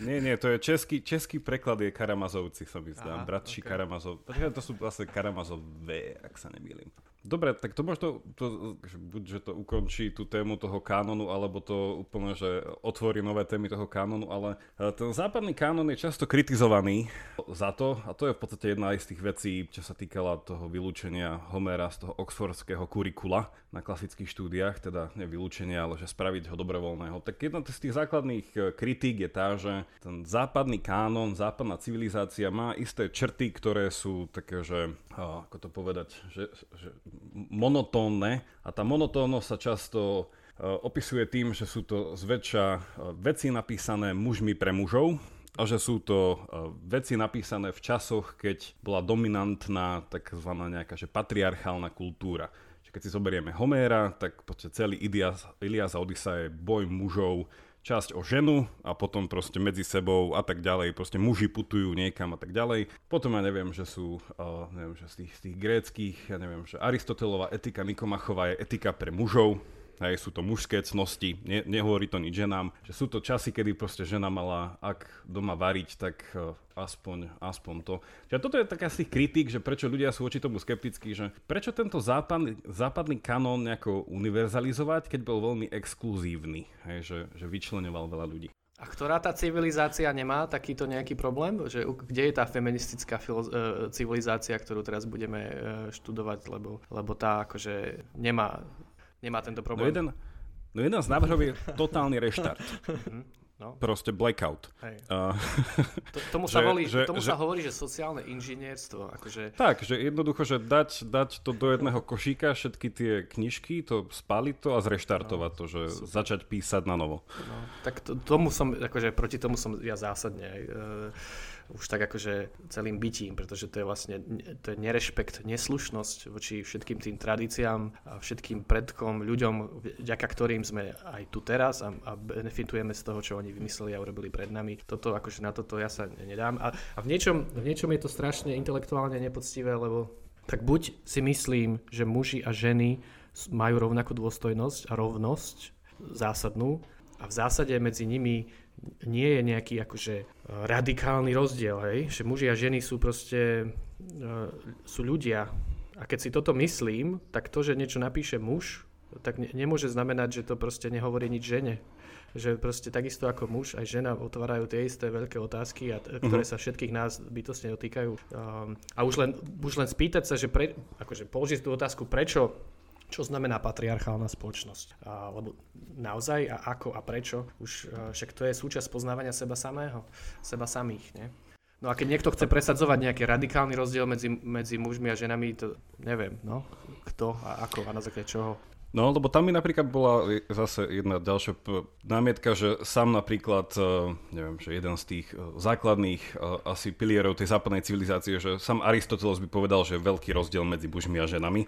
Nie, nie, to je český, český preklad je Karamazovci, som vyzdám. Bratši okay. Karamazov. To sú vlastne Karamazové, ak sa nemýlim. Dobre, tak to možno, to, buď, že to ukončí tú tému toho kánonu, alebo to úplne, že otvorí nové témy toho kánonu, ale e, ten západný kánon je často kritizovaný za to, a to je v podstate jedna z tých vecí, čo sa týkala toho vylúčenia Homera z toho oxfordského kurikula na klasických štúdiách, teda ne vylúčenia, ale že spraviť ho dobrovoľného. Tak jedna z tých základných e, kritík je tá, že ten západný kánon, západná civilizácia má isté črty, ktoré sú také, že, ako to povedať, že, že monotónne a tá monotónnosť sa často e, opisuje tým, že sú to zväčša e, veci napísané mužmi pre mužov a že sú to e, veci napísané v časoch, keď bola dominantná tzv. nejaká že patriarchálna kultúra. Keď si zoberieme Homéra, tak celý Ilias, a Odysa je boj mužov časť o ženu a potom proste medzi sebou a tak ďalej, proste muži putujú niekam a tak ďalej. Potom ja neviem, že sú, uh, neviem, že z tých, z tých gréckých, ja neviem, že Aristotelová etika Nikomachová je etika pre mužov, hej, sú to mužské cnosti, ne, nehovorí to nič ženám, že sú to časy, kedy proste žena mala, ak doma variť, tak uh, aspoň, aspoň to. Čiže toto je taká z tých že prečo ľudia sú voči tomu skeptickí, že prečo tento západný, západný kanón nejako univerzalizovať, keď bol veľmi exkluzívny, hej, že, že vyčlenoval veľa ľudí. A ktorá tá civilizácia nemá takýto nejaký problém? Že, kde je tá feministická filo- e, civilizácia, ktorú teraz budeme e, študovať, lebo, lebo tá akože nemá, nemá tento problém? No jeden, no jeden z návrhov je totálny reštart. Mhm. No. Proste blackout. Hej. Uh, to, tomu, sa, že, volí, že, tomu že, sa hovorí, že sociálne inžinierstvo. Akože... Tak, že jednoducho, že dať, dať to do jedného košíka, všetky tie knižky, to spaliť to a zreštartovať no, to, že super. začať písať na novo. No, tak to, tomu som, akože proti tomu som ja zásadne. Uh, už tak akože celým bytím, pretože to je vlastne to je nerešpekt, neslušnosť voči všetkým tým tradíciám a všetkým predkom, ľuďom, vďaka ktorým sme aj tu teraz a, a benefitujeme z toho, čo oni vymysleli a urobili pred nami. Toto akože na toto ja sa nedám. A, a v, niečom, v niečom je to strašne intelektuálne nepoctivé, lebo tak buď si myslím, že muži a ženy majú rovnakú dôstojnosť a rovnosť zásadnú a v zásade medzi nimi nie je nejaký akože e, radikálny rozdiel, hej? že muži a ženy sú proste, uh, sú ľudia. A keď si toto myslím, tak to, že niečo napíše muž, tak ne- nemôže znamenať, že to proste nehovorí nič žene. Že proste takisto ako muž, aj žena otvárajú tie isté veľké otázky, a t- uh-huh. ktoré sa všetkých nás bytostne dotýkajú. Um, a už len, už len spýtať sa, že pre, akože položiť tú otázku, prečo čo znamená patriarchálna spoločnosť. Lebo naozaj a ako a prečo, už však to je súčasť poznávania seba samého, seba samých. Nie? No a keď niekto chce presadzovať nejaký radikálny rozdiel medzi, medzi mužmi a ženami, to neviem, no, kto a ako a na základe čoho. No, lebo tam mi napríklad bola zase jedna ďalšia námietka, že sám napríklad, e, neviem, že jeden z tých e, základných e, asi pilierov tej západnej civilizácie, že sám Aristoteles by povedal, že je veľký rozdiel medzi mužmi a ženami,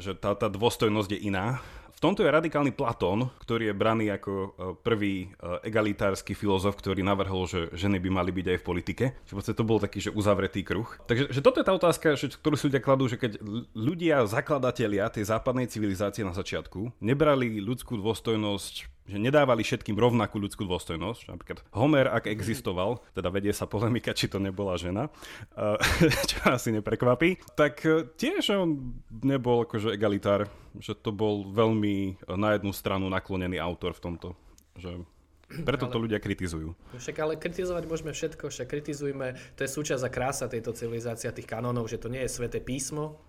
že tá, tá dôstojnosť je iná v tomto je radikálny Platón, ktorý je braný ako e, prvý e, egalitársky filozof, ktorý navrhol, že ženy by mali byť aj v politike. Že to bol taký, že uzavretý kruh. Takže že toto je tá otázka, že, ktorú si ľudia kladú, že keď ľudia, zakladatelia tej západnej civilizácie na začiatku, nebrali ľudskú dôstojnosť že nedávali všetkým rovnakú ľudskú dôstojnosť. Napríklad Homer, ak existoval, teda vedie sa polemika, či to nebola žena, čo asi neprekvapí, tak e, tiež on nebol akože egalitár, že to bol veľmi na jednu stranu naklonený autor v tomto. Že preto to ale, ľudia kritizujú. Však ale kritizovať môžeme všetko, však kritizujme, to je súčasť a krása tejto civilizácie, tých kanónov, že to nie je sveté písmo,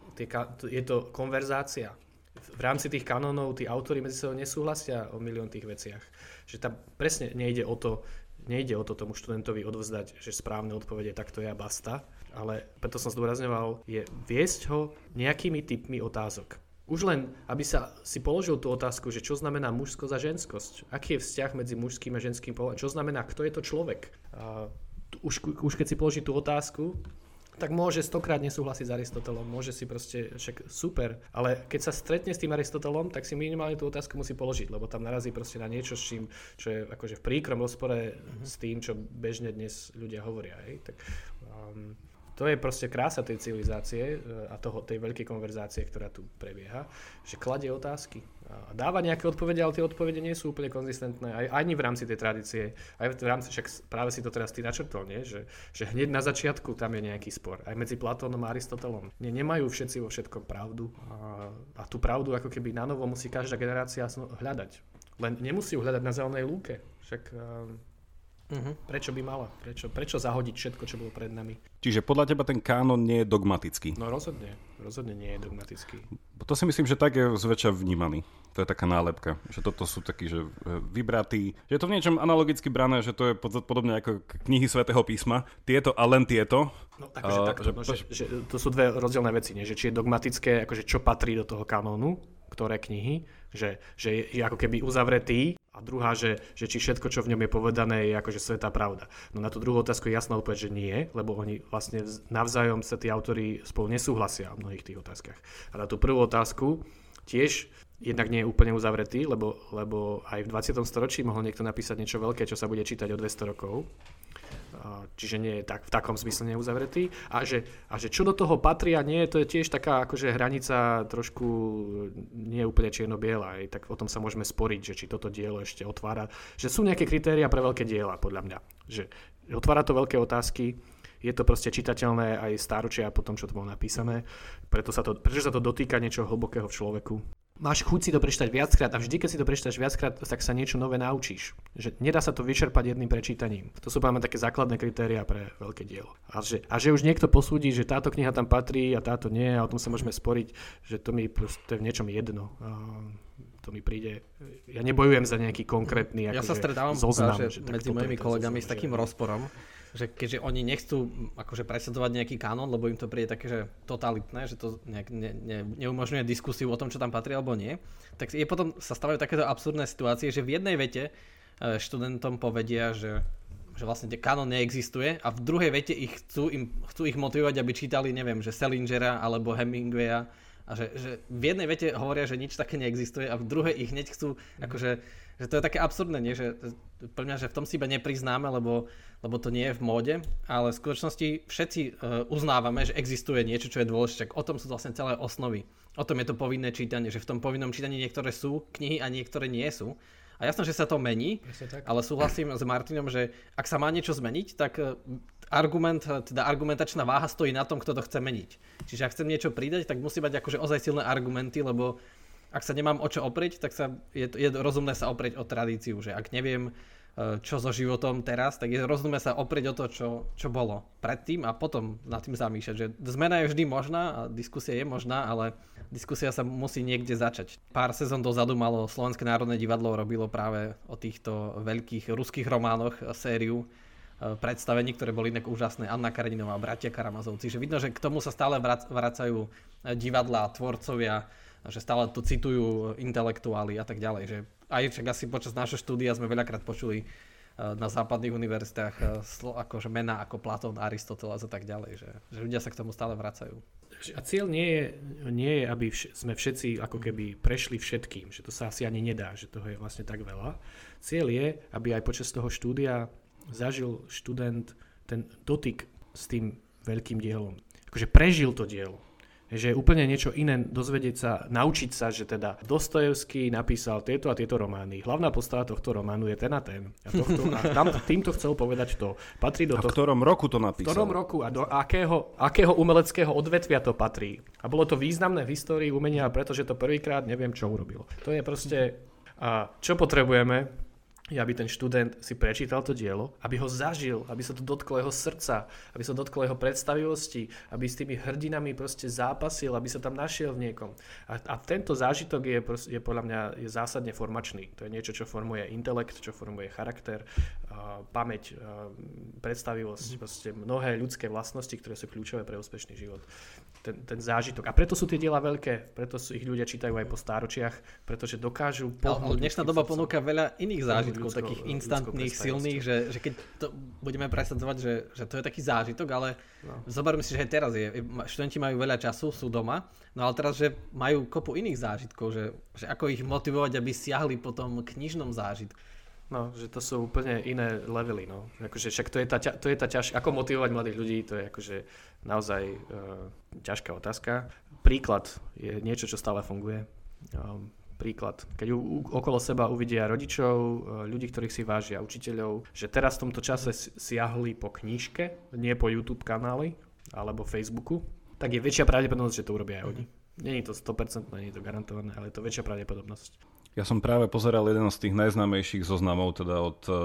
je to konverzácia v rámci tých kanónov tí autory medzi sebou nesúhlasia o milión tých veciach. Že tam presne nejde o to, nejde o to tomu študentovi odvzdať, že správne odpovede takto je a basta, ale preto som zdôrazňoval, je viesť ho nejakými typmi otázok. Už len, aby sa si položil tú otázku, že čo znamená mužskosť a ženskosť. Aký je vzťah medzi mužským a ženským pohľadom. Čo znamená, kto je to človek. A už, už keď si položí tú otázku, tak môže stokrát nesúhlasiť s Aristotelom, môže si proste, však super, ale keď sa stretne s tým Aristotelom, tak si minimálne tú otázku musí položiť, lebo tam narazí proste na niečo, s čím, čo je akože v príkrom rozpore mm-hmm. s tým, čo bežne dnes ľudia hovoria. Hej? Tak, um, to je proste krása tej civilizácie e, a toho, tej veľkej konverzácie, ktorá tu prebieha, že kladie otázky dáva nejaké odpovede, ale tie odpovede nie sú úplne konzistentné aj, ani v rámci tej tradície, aj v rámci, však práve si to teraz ty načrtol, nie? Že, že hneď na začiatku tam je nejaký spor, aj medzi Platónom a Aristotelom. Nie, nemajú všetci vo všetkom pravdu a, a tú pravdu ako keby na novo musí každá generácia hľadať. Len nemusí ju hľadať na zelenej lúke. Však Uh-huh. Prečo by mala? Prečo, prečo zahodiť všetko, čo bolo pred nami? Čiže podľa teba ten kánon nie je dogmatický? No rozhodne. Rozhodne nie je dogmatický. To si myslím, že tak je zväčša vnímaný. To je taká nálepka. Že toto sú takí, že e, vybratí. Že je to v niečom analogicky brané, že to je podobne ako knihy svätého písma. Tieto a len tieto. No takže uh, takto, že, no, že, že, to sú dve rozdielne veci. Nie? Že či je dogmatické, akože čo patrí do toho kanónu, ktoré knihy, že, že je, je ako keby uzavretý a druhá, že, že či všetko, čo v ňom je povedané, je akože svetá pravda. No na tú druhú otázku je jasná odpoveď, že nie, lebo oni vlastne navzájom sa tí autory spolu nesúhlasia v mnohých tých otázkach. A na tú prvú otázku tiež jednak nie je úplne uzavretý, lebo, lebo aj v 20. storočí mohol niekto napísať niečo veľké, čo sa bude čítať o 200 rokov. Čiže nie je tak, v takom zmysle neuzavretý. A že, a že čo do toho patrí a nie, to je tiež taká akože hranica trošku nie úplne čierno-biela. Tak o tom sa môžeme sporiť, že či toto dielo ešte otvára. Že sú nejaké kritéria pre veľké diela, podľa mňa. Že otvára to veľké otázky, je to proste čitateľné aj stáročia po tom, čo to bolo napísané, preto sa to, pretože sa to dotýka niečo hlbokého v človeku máš chuť si to prečítať viackrát a vždy, keď si to prečítaš viackrát, tak sa niečo nové naučíš. Že nedá sa to vyčerpať jedným prečítaním. To sú máme také základné kritéria pre veľké dielo. A že, a že už niekto posúdi, že táto kniha tam patrí a táto nie a o tom sa môžeme sporiť, že to mi proste v niečom jedno. A to mi príde, ja nebojujem za nejaký konkrétny Ja sa akože stretávam zoznam, že, že medzi mojimi kolegami s takým rozporom, že keďže oni nechcú akože presadzovať nejaký kanón, lebo im to príde také, že totalitné, že to nejak ne, ne, neumožňuje diskusiu o tom, čo tam patrí alebo nie, tak je potom sa stavajú takéto absurdné situácie, že v jednej vete e, študentom povedia, že že vlastne kanón neexistuje a v druhej vete ich chcú, im, chcú ich motivovať, aby čítali, neviem, že Sellingera alebo Hemingwaya a že, že v jednej vete hovoria, že nič také neexistuje a v druhej ich hneď chcú akože že to je také absurdné, nie? že pre mňa, že v tom si iba nepriznáme, lebo, lebo to nie je v móde, ale v skutočnosti všetci uh, uznávame, že existuje niečo, čo je dôležité. O tom sú vlastne celé osnovy. O tom je to povinné čítanie, že v tom povinnom čítaní niektoré sú knihy a niektoré nie sú. A jasno, že sa to mení, ale súhlasím s Martinom, že ak sa má niečo zmeniť, tak e, argument, teda argumentačná váha stojí na tom, kto to chce meniť. Čiže ak chcem niečo pridať, tak musí mať akože ozaj silné argumenty, lebo ak sa nemám o čo oprieť, tak sa, je, je rozumné sa oprieť o tradíciu, že ak neviem, e, čo so životom teraz, tak je rozumné sa oprieť o to, čo, čo bolo predtým a potom nad tým zamýšľať, že zmena je vždy možná a diskusia je možná, ale diskusia sa musí niekde začať. Pár sezón dozadu malo Slovenské národné divadlo robilo práve o týchto veľkých ruských románoch sériu e, predstavení, ktoré boli inak úžasné. Anna Kareninová, bratia Karamazovci. Že vidno, že k tomu sa stále vracajú divadlá, tvorcovia, že stále to citujú intelektuáli a tak ďalej. Že aj však asi počas nášho štúdia sme veľakrát počuli eh, na západných univerzitách eh, akože mená ako Platón, Aristoteles a tak ďalej, že, že ľudia sa k tomu stále vracajú. A cieľ nie je, nie je aby vš- sme všetci ako keby prešli všetkým, že to sa asi ani nedá, že toho je vlastne tak veľa. Cieľ je, aby aj počas toho štúdia zažil študent ten dotyk s tým veľkým dielom. Akože prežil to dielo že je úplne niečo iné dozvedieť sa, naučiť sa, že teda Dostojevský napísal tieto a tieto romány. Hlavná postava tohto románu je ten a ten. A, tohto, a tam, týmto chcel povedať to. Patrí do a v ktorom roku to napísal? V ktorom roku a do akého, akého umeleckého odvetvia to patrí. A bolo to významné v histórii umenia, pretože to prvýkrát neviem, čo urobilo. To je proste... A čo potrebujeme? Je, aby ten študent si prečítal to dielo, aby ho zažil, aby sa to dotklo jeho srdca, aby sa dotklo jeho predstavivosti, aby s tými hrdinami proste zápasil, aby sa tam našiel v niekom. A, a tento zážitok je, je podľa mňa je zásadne formačný. To je niečo, čo formuje intelekt, čo formuje charakter, pamäť, predstavivosť, mm. proste mnohé ľudské vlastnosti, ktoré sú kľúčové pre úspešný život ten, ten zážitok. A preto sú tie diela veľké, preto sú ich ľudia čítajú aj po stáročiach, pretože dokážu Ale dnešná doba ponúka veľa iných zážitkov, ľudsko, takých instantných, silných, že, že keď to budeme presadzovať, že, že to je taký zážitok, ale no. zoberme si, že aj teraz je, študenti majú veľa času, sú doma, no ale teraz, že majú kopu iných zážitkov, že, že ako ich motivovať, aby siahli po tom knižnom zážitku. No, že to sú úplne iné levely, no. Akože však to je tá, to je tá ťaž, ako motivovať mladých ľudí, to je akože naozaj uh, ťažká otázka. Príklad je niečo, čo stále funguje. Um, príklad. Keď u, okolo seba uvidia rodičov, uh, ľudí, ktorých si vážia, učiteľov, že teraz v tomto čase siahli po knižke, nie po YouTube kanáli alebo Facebooku, tak je väčšia pravdepodobnosť, že to urobia aj oni. Není to 100%, nie je to garantované, ale je to väčšia pravdepodobnosť. Ja som práve pozeral jeden z tých najznámejších zoznamov, teda od uh,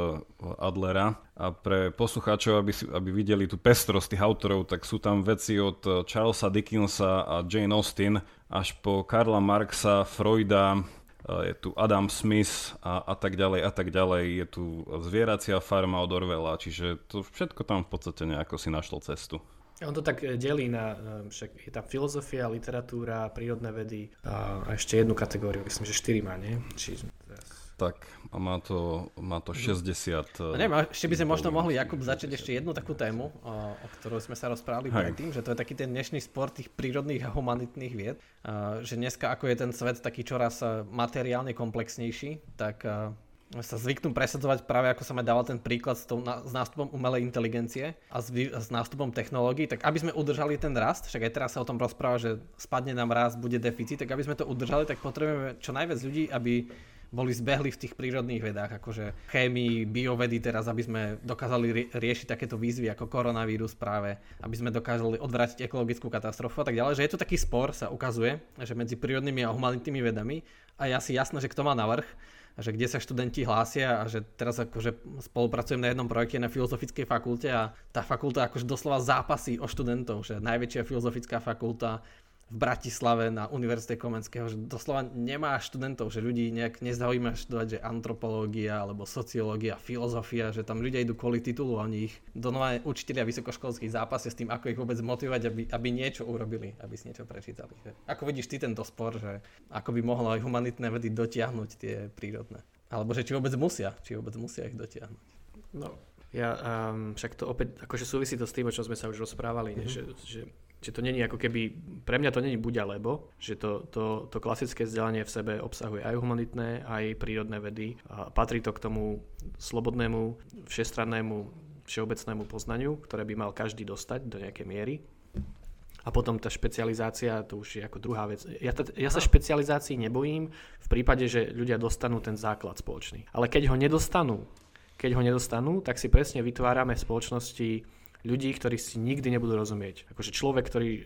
Adlera. A pre poslucháčov, aby, si, aby videli tú pestrosť tých autorov, tak sú tam veci od uh, Charlesa Dickinsa a Jane Austen až po Karla Marxa, Freuda, uh, je tu Adam Smith a, a tak ďalej a tak ďalej. Je tu Zvieracia farma od Orwella, čiže to všetko tam v podstate nejako si našlo cestu. On to tak e, delí na, e, však je tam filozofia, literatúra, prírodné vedy a, a ešte jednu kategóriu, myslím, že 4 má, nie? Či, tak a má to, má to 60. No neviem, ešte by sme možno mohli, Jakub, začať ešte jednu takú tému, o, o ktorej sme sa rozprávali Hej. predtým, že to je taký ten dnešný sport tých prírodných a humanitných vied, že dneska ako je ten svet taký čoraz materiálne komplexnejší, tak sa zvyknú presadzovať práve ako sa ma dával ten príklad s, tou, s nástupom umelej inteligencie a s, s nástupom technológií, tak aby sme udržali ten rast, však aj teraz sa o tom rozpráva, že spadne nám rast, bude deficit, tak aby sme to udržali, tak potrebujeme čo najviac ľudí, aby boli zbehli v tých prírodných vedách, akože chémii, biovedy teraz, aby sme dokázali riešiť takéto výzvy ako koronavírus práve, aby sme dokázali odvrátiť ekologickú katastrofu a tak ďalej, že je to taký spor, sa ukazuje, že medzi prírodnými a humanitnými vedami a je asi jasné, že kto má navrh, že kde sa študenti hlásia a že teraz akože spolupracujem na jednom projekte na Filozofickej fakulte a tá fakulta akože doslova zápasí o študentov, že najväčšia filozofická fakulta v Bratislave na Univerzite Komenského, že doslova nemá študentov, že ľudí nejak nezaujíma študovať, že antropológia alebo sociológia, filozofia, že tam ľudia idú kvôli titulu a oni ich donova učiteľia vysokoškolských zápasia s tým, ako ich vôbec motivovať, aby, aby niečo urobili, aby si niečo prečítali. Ako vidíš ty tento spor, že ako by mohlo aj humanitné vedy dotiahnuť tie prírodné? Alebo že či vôbec musia, či vôbec musia ich dotiahnuť? No, ja um, však to opäť, akože súvisí to s tým, o čom sme sa už rozprávali, mm-hmm. že, že že to není ako keby, pre mňa to není buď alebo, že to, to, to klasické vzdelanie v sebe obsahuje aj humanitné, aj prírodné vedy a patrí to k tomu slobodnému, všestrannému, všeobecnému poznaniu, ktoré by mal každý dostať do nejakej miery. A potom tá špecializácia, to už je ako druhá vec. Ja, t- ja sa špecializácií nebojím v prípade, že ľudia dostanú ten základ spoločný. Ale keď ho nedostanú, keď ho nedostanú, tak si presne vytvárame spoločnosti ľudí, ktorí si nikdy nebudú rozumieť. Akože človek, ktorý uh,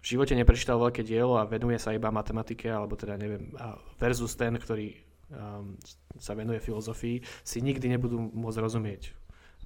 v živote neprečítal veľké dielo a venuje sa iba matematike, alebo teda neviem, versus ten, ktorý um, sa venuje filozofii, si nikdy nebudú môcť rozumieť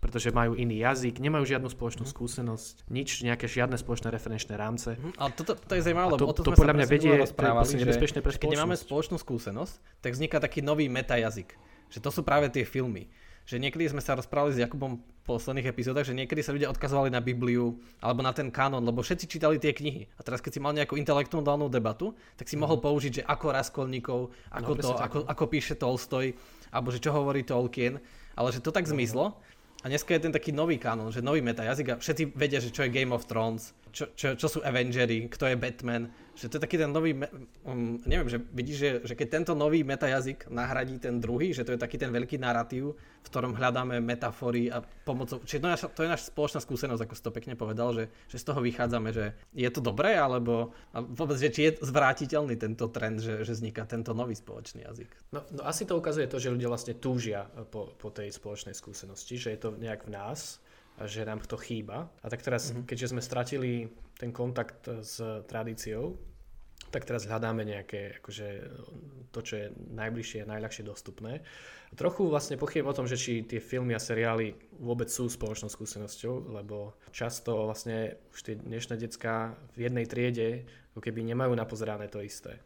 pretože majú iný jazyk, nemajú žiadnu spoločnú mhm. skúsenosť, nič, nejaké žiadne spoločné referenčné rámce. Mm, ale toto to je zaujímavé, lebo to, to, podľa mňa vedie, to je nebezpečné pre Keď nemáme spoločnú skúsenosť, tak vzniká taký nový metajazyk. Že to sú práve tie filmy že niekedy sme sa rozprávali s Jakubom v posledných epizódach, že niekedy sa ľudia odkazovali na Bibliu alebo na ten kanon, lebo všetci čítali tie knihy. A teraz keď si mal nejakú intelektuálnu debatu, tak si mm. mohol použiť, že ako Raskolníkov, ako, no, to, ako, ako píše Tolstoj, alebo že čo hovorí Tolkien, ale že to tak zmizlo. A dneska je ten taký nový kanon, že nový metajazyk a všetci vedia, že čo je Game of Thrones, čo, čo, čo sú Avengery, kto je Batman, že to je taký ten nový, um, neviem, že vidíš, že, že keď tento nový metajazyk nahradí ten druhý, že to je taký ten veľký narratív, v ktorom hľadáme metafory a pomocou, čiže to je, naša, to je naša spoločná skúsenosť, ako si to pekne povedal, že, že z toho vychádzame, že je to dobré, alebo vôbec, že či je zvrátiteľný tento trend, že, že vzniká tento nový spoločný jazyk. No, no asi to ukazuje to, že ľudia vlastne túžia po, po tej spoločnej skúsenosti, že je to nejak v nás, a že nám to chýba. A tak teraz, mm-hmm. keďže sme stratili ten kontakt s tradíciou, tak teraz hľadáme nejaké, akože to, čo je najbližšie a najľahšie dostupné. Trochu vlastne pochybujem o tom, že či tie filmy a seriály vôbec sú spoločnou skúsenosťou, lebo často vlastne už tie dnešné decka v jednej triede ako keby nemajú napozerané to isté.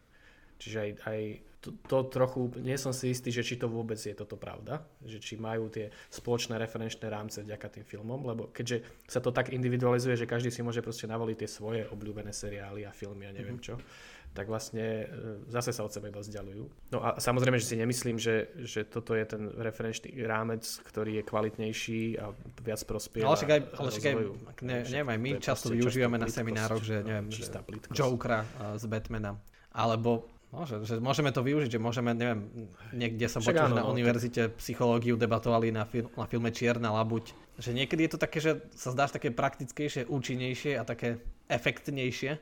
Čiže aj, aj to, to trochu, nie som si istý, že či to vôbec je toto pravda, že či majú tie spoločné referenčné rámce vďaka tým filmom, lebo keďže sa to tak individualizuje, že každý si môže proste navoliť tie svoje obľúbené seriály a filmy a neviem mm-hmm. Tak vlastne e, zase sa od seba iba vzdialujú. No a samozrejme, že si nemyslím, že, že toto je ten referenčný rámec, ktorý je kvalitnejší a viac prospieva. Ale však aj, ale však aj ne, neviem, aj my často využívame na seminároch, že neviem, že Jokera s Batmanom. Alebo No, že, že môžeme to využiť, že môžeme, neviem, niekde som počul, na no, univerzite psychológiu debatovali na, fil, na filme Čierna labuť, že niekedy je to také, že sa zdáš také praktickejšie, účinnejšie a také efektnejšie e,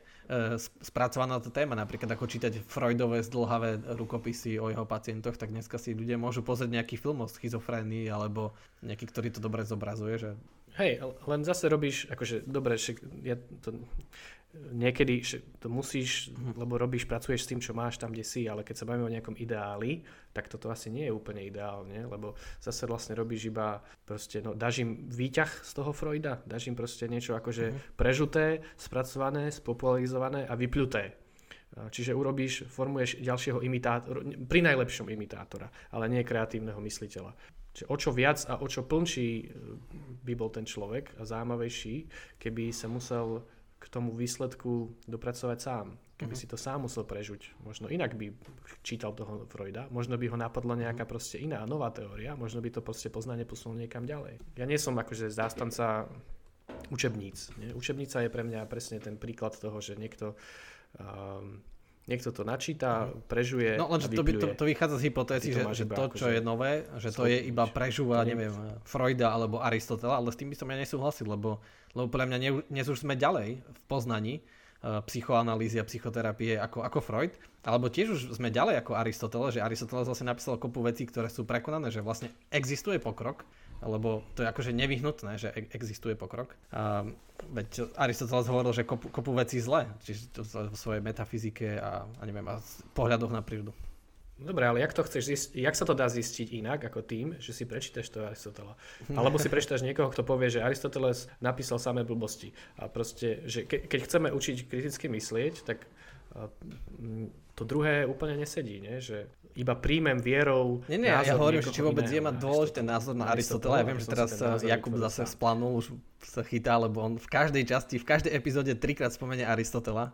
spracovaná tá téma, napríklad ako čítať Freudové zdlhavé rukopisy o jeho pacientoch, tak dneska si ľudia môžu pozrieť nejaký film o schizofrénii alebo nejaký, ktorý to dobre zobrazuje, že Hej, len zase robíš, akože, dobre, ja to, niekedy to musíš, lebo robíš, pracuješ s tým, čo máš tam, kde si, ale keď sa bavíme o nejakom ideáli, tak toto asi nie je úplne ideálne, lebo zase vlastne robíš iba proste, no dáš im výťah z toho Freuda, dáš im proste niečo akože uh-huh. prežuté, spracované, spopularizované a vypľuté. Čiže urobíš, formuješ ďalšieho imitátora, pri najlepšom imitátora, ale nie kreatívneho mysliteľa. Čiže o čo viac a o čo plnší e, by bol ten človek a zaujímavejší, keby sa musel k tomu výsledku dopracovať sám. Keby uh-huh. si to sám musel prežuť. Možno inak by čítal toho Freuda, možno by ho napadla nejaká mhm. proste iná, nová teória, možno by to proste poznanie posunul niekam ďalej. Ja nie som akože zástanca učebníc. Nie? Učebnica je pre mňa presne ten príklad toho, že niekto um, Niekto to načíta, prežuje No lenže to, to, to vychádza z hypotézy, že, že to, čo je nové, že to je iba prežúva, neviem, Freuda alebo Aristotela, ale s tým by som ja nesúhlasil, lebo, lebo podľa mňa dnes už sme ďalej v poznaní uh, psychoanalýzy a psychoterapie ako, ako Freud, alebo tiež už sme ďalej ako Aristoteles, že Aristoteles vlastne napísal kopu vecí, ktoré sú prekonané, že vlastne existuje pokrok, lebo to je akože nevyhnutné, že e- existuje pokrok. A, veď Aristoteles hovoril, že kopu, kopu vecí zle, čiže v svojej metafyzike a, a neviem, a pohľadoch na prírodu. Dobre, ale jak to chceš zistiť, jak sa to dá zistiť inak ako tým, že si prečítaš to Aristotela? Alebo si prečítaš niekoho, kto povie, že Aristoteles napísal samé blbosti. A proste, že ke, keď chceme učiť kriticky myslieť, tak to druhé úplne nesedí, nie? že iba príjmem vierou Nie, nie, ja hovorím, že či vôbec je mať dôležitý názor na Aristotela. Ja viem, že teraz Jakub zase splanul, už sa chytá, lebo on v každej časti, v každej epizóde trikrát spomenie Aristotela.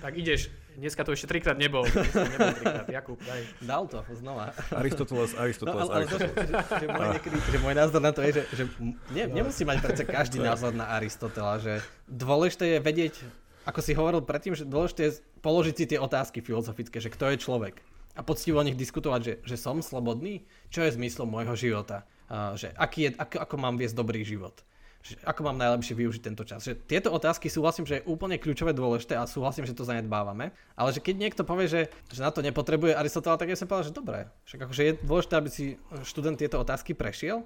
tak ideš, dneska to ešte trikrát nebol. nebol trikrát. Jakub, daj. Dal to, znova. Aristoteles, Aristoteles, no, ale, Aristoteles. Ale to, že, že, môj niekedy, že môj názor na to je, že, že ne, nemusí mať predsa každý názor na Aristotela, že dôležité je vedieť ako si hovoril predtým, že dôležité je položiť si tie otázky filozofické, že kto je človek. A poctivo o nich diskutovať, že, že som slobodný, čo je zmyslom môjho života, že aký je, ako, ako mám viesť dobrý život, že ako mám najlepšie využiť tento čas. Že tieto otázky súhlasím, že je úplne kľúčové dôležité a súhlasím, že to zanedbávame. Ale že keď niekto povie, že, že na to nepotrebuje Aristotela, tak ja som povedal, že dobré. Však akože je dôležité, aby si študent tieto otázky prešiel,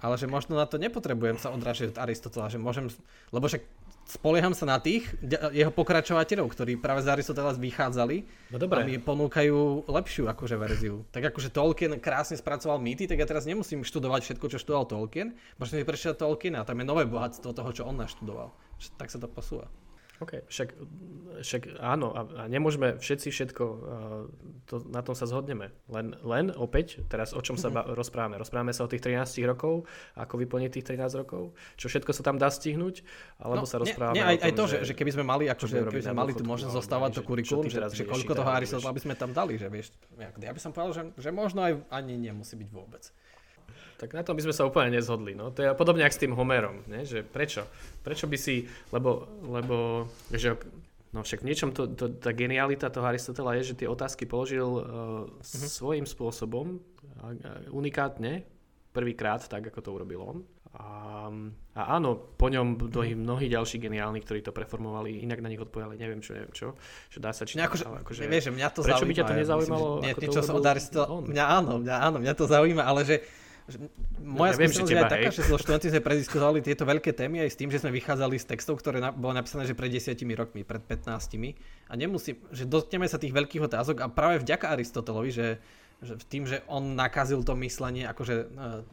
ale že možno na to nepotrebujem sa odrážať od Aristotela, že môžem, lebo však spolieham sa na tých jeho pokračovateľov, ktorí práve z Aristoteles vychádzali no dobré. a mi ponúkajú lepšiu akože verziu. Tak akože Tolkien krásne spracoval mýty, tak ja teraz nemusím študovať všetko, čo študoval Tolkien, možno si prečítať Tolkien a tam je nové bohatstvo toho, čo on naštudoval. Tak sa to posúva. OK, však, však áno, a, a nemôžeme všetci všetko, uh, to, na tom sa zhodneme. Len, len opäť, teraz o čom sa mm-hmm. rozprávame? Rozprávame sa o tých 13 rokov, ako vyplniť tých 13 rokov, čo všetko sa tam dá stihnúť, alebo no, sa rozprávame nie, nie, aj, tom, aj to, že, že keby sme mali, akože, keby sme mali tu možnosť zostávať to kurikulum, že, že koľko toho Aristotela by sme tam dali, že vieš, ja by som povedal, že, že možno aj ani nemusí byť vôbec. Tak na tom by sme sa úplne nezhodli. No. To je podobne ako s tým Homerom. Ne? Že prečo? Prečo by si... Lebo, lebo že, no však v niečom to, to, tá genialita toho Aristotela je, že tie otázky položil uh, uh-huh. svojím spôsobom, uh, unikátne, prvýkrát, tak ako to urobil on. A, a áno, po ňom mnohí, mnohí ďalší geniálni, ktorí to preformovali, inak na nich odpovedali, neviem čo, neviem čo, že dá sa čítať. Akože, akože, vieš, že mňa to prečo zaujíma. by ťa to nezaujímalo? Myslím, že, nie, niečo sa od Aristotela, mňa áno, mňa áno, mňa to zaujíma, ale že moja ja skúsenosť je taká, že so študenti sme prediskutovali tieto veľké témy aj s tým, že sme vychádzali z textov, ktoré na, bolo napísané, že pred desiatimi rokmi, pred 15 a nemusím, že dotkneme sa tých veľkých otázok a práve vďaka Aristotelovi, že, že tým, že on nakazil to myslenie akože e,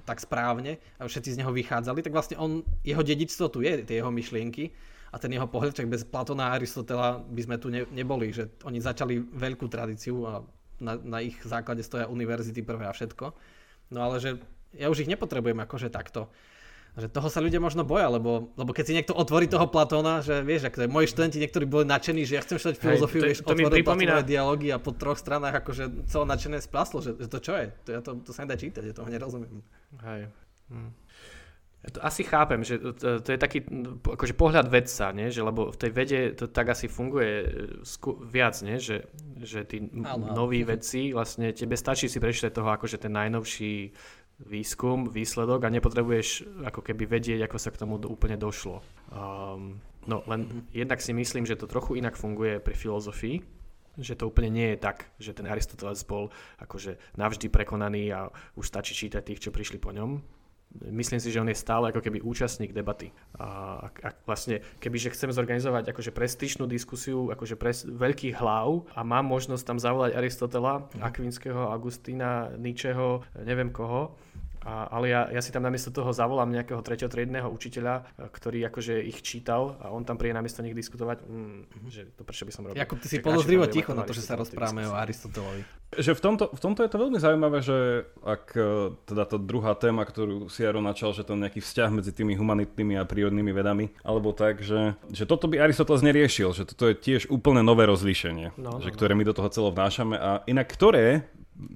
tak správne a všetci z neho vychádzali, tak vlastne on, jeho dedičstvo tu je, tie jeho myšlienky a ten jeho pohľad, čak bez Platona a Aristotela by sme tu ne, neboli, že oni začali veľkú tradíciu a na, na ich základe stoja univerzity prvé a všetko. No ale že ja už ich nepotrebujem akože takto. Že toho sa ľudia možno boja, lebo, lebo keď si niekto otvorí toho Platóna, že vieš, ako moji študenti niektorí boli nadšení, že ja chcem študovať filozofiu, vieš, to, to otvoril pripomína... dialógy a po troch stranách akože celé nadšené splaslo, že, že to čo je? To, ja to, to sa nedá čítať, ja toho nerozumiem. Hej. Hm. Ja to asi chápem, že to, to je taký akože pohľad vedca, nie? Že, lebo v tej vede to tak asi funguje e, sku- viac, nie? Že, že tí áno, noví vedci, vlastne tebe stačí si prečítať toho akože ten najnovší výskum, výsledok a nepotrebuješ ako keby vedieť, ako sa k tomu do, úplne došlo. Um, no len mm-hmm. jednak si myslím, že to trochu inak funguje pri filozofii, že to úplne nie je tak, že ten Aristoteles bol akože navždy prekonaný a už stačí čítať tých, čo prišli po ňom. Myslím si, že on je stále ako keby účastník debaty. A, a vlastne, kebyže chcem zorganizovať akože prestížnú diskusiu akože pres, veľkých hlav a mám možnosť tam zavolať Aristotela, mm. Akvinského, Agustína, Nietzscheho, neviem koho, a, ale ja, ja si tam namiesto toho zavolám nejakého treťotriedného učiteľa, e, ktorý akože ich čítal a on tam príde namiesto nich diskutovať, mm, že to prečo by som robil. Jakub, ty si podozrivo ticho na to, že sa rozprávame o Aristotelovi. Že v tomto, v tomto je to veľmi zaujímavé, že ak e, teda tá druhá téma, ktorú si Jaro načal, že to nejaký vzťah medzi tými humanitnými a prírodnými vedami, alebo tak, že, že toto by Aristoteles neriešil, že toto je tiež úplne nové rozlíšenie, no, no, že, no. ktoré my do toho celo vnášame a inak ktoré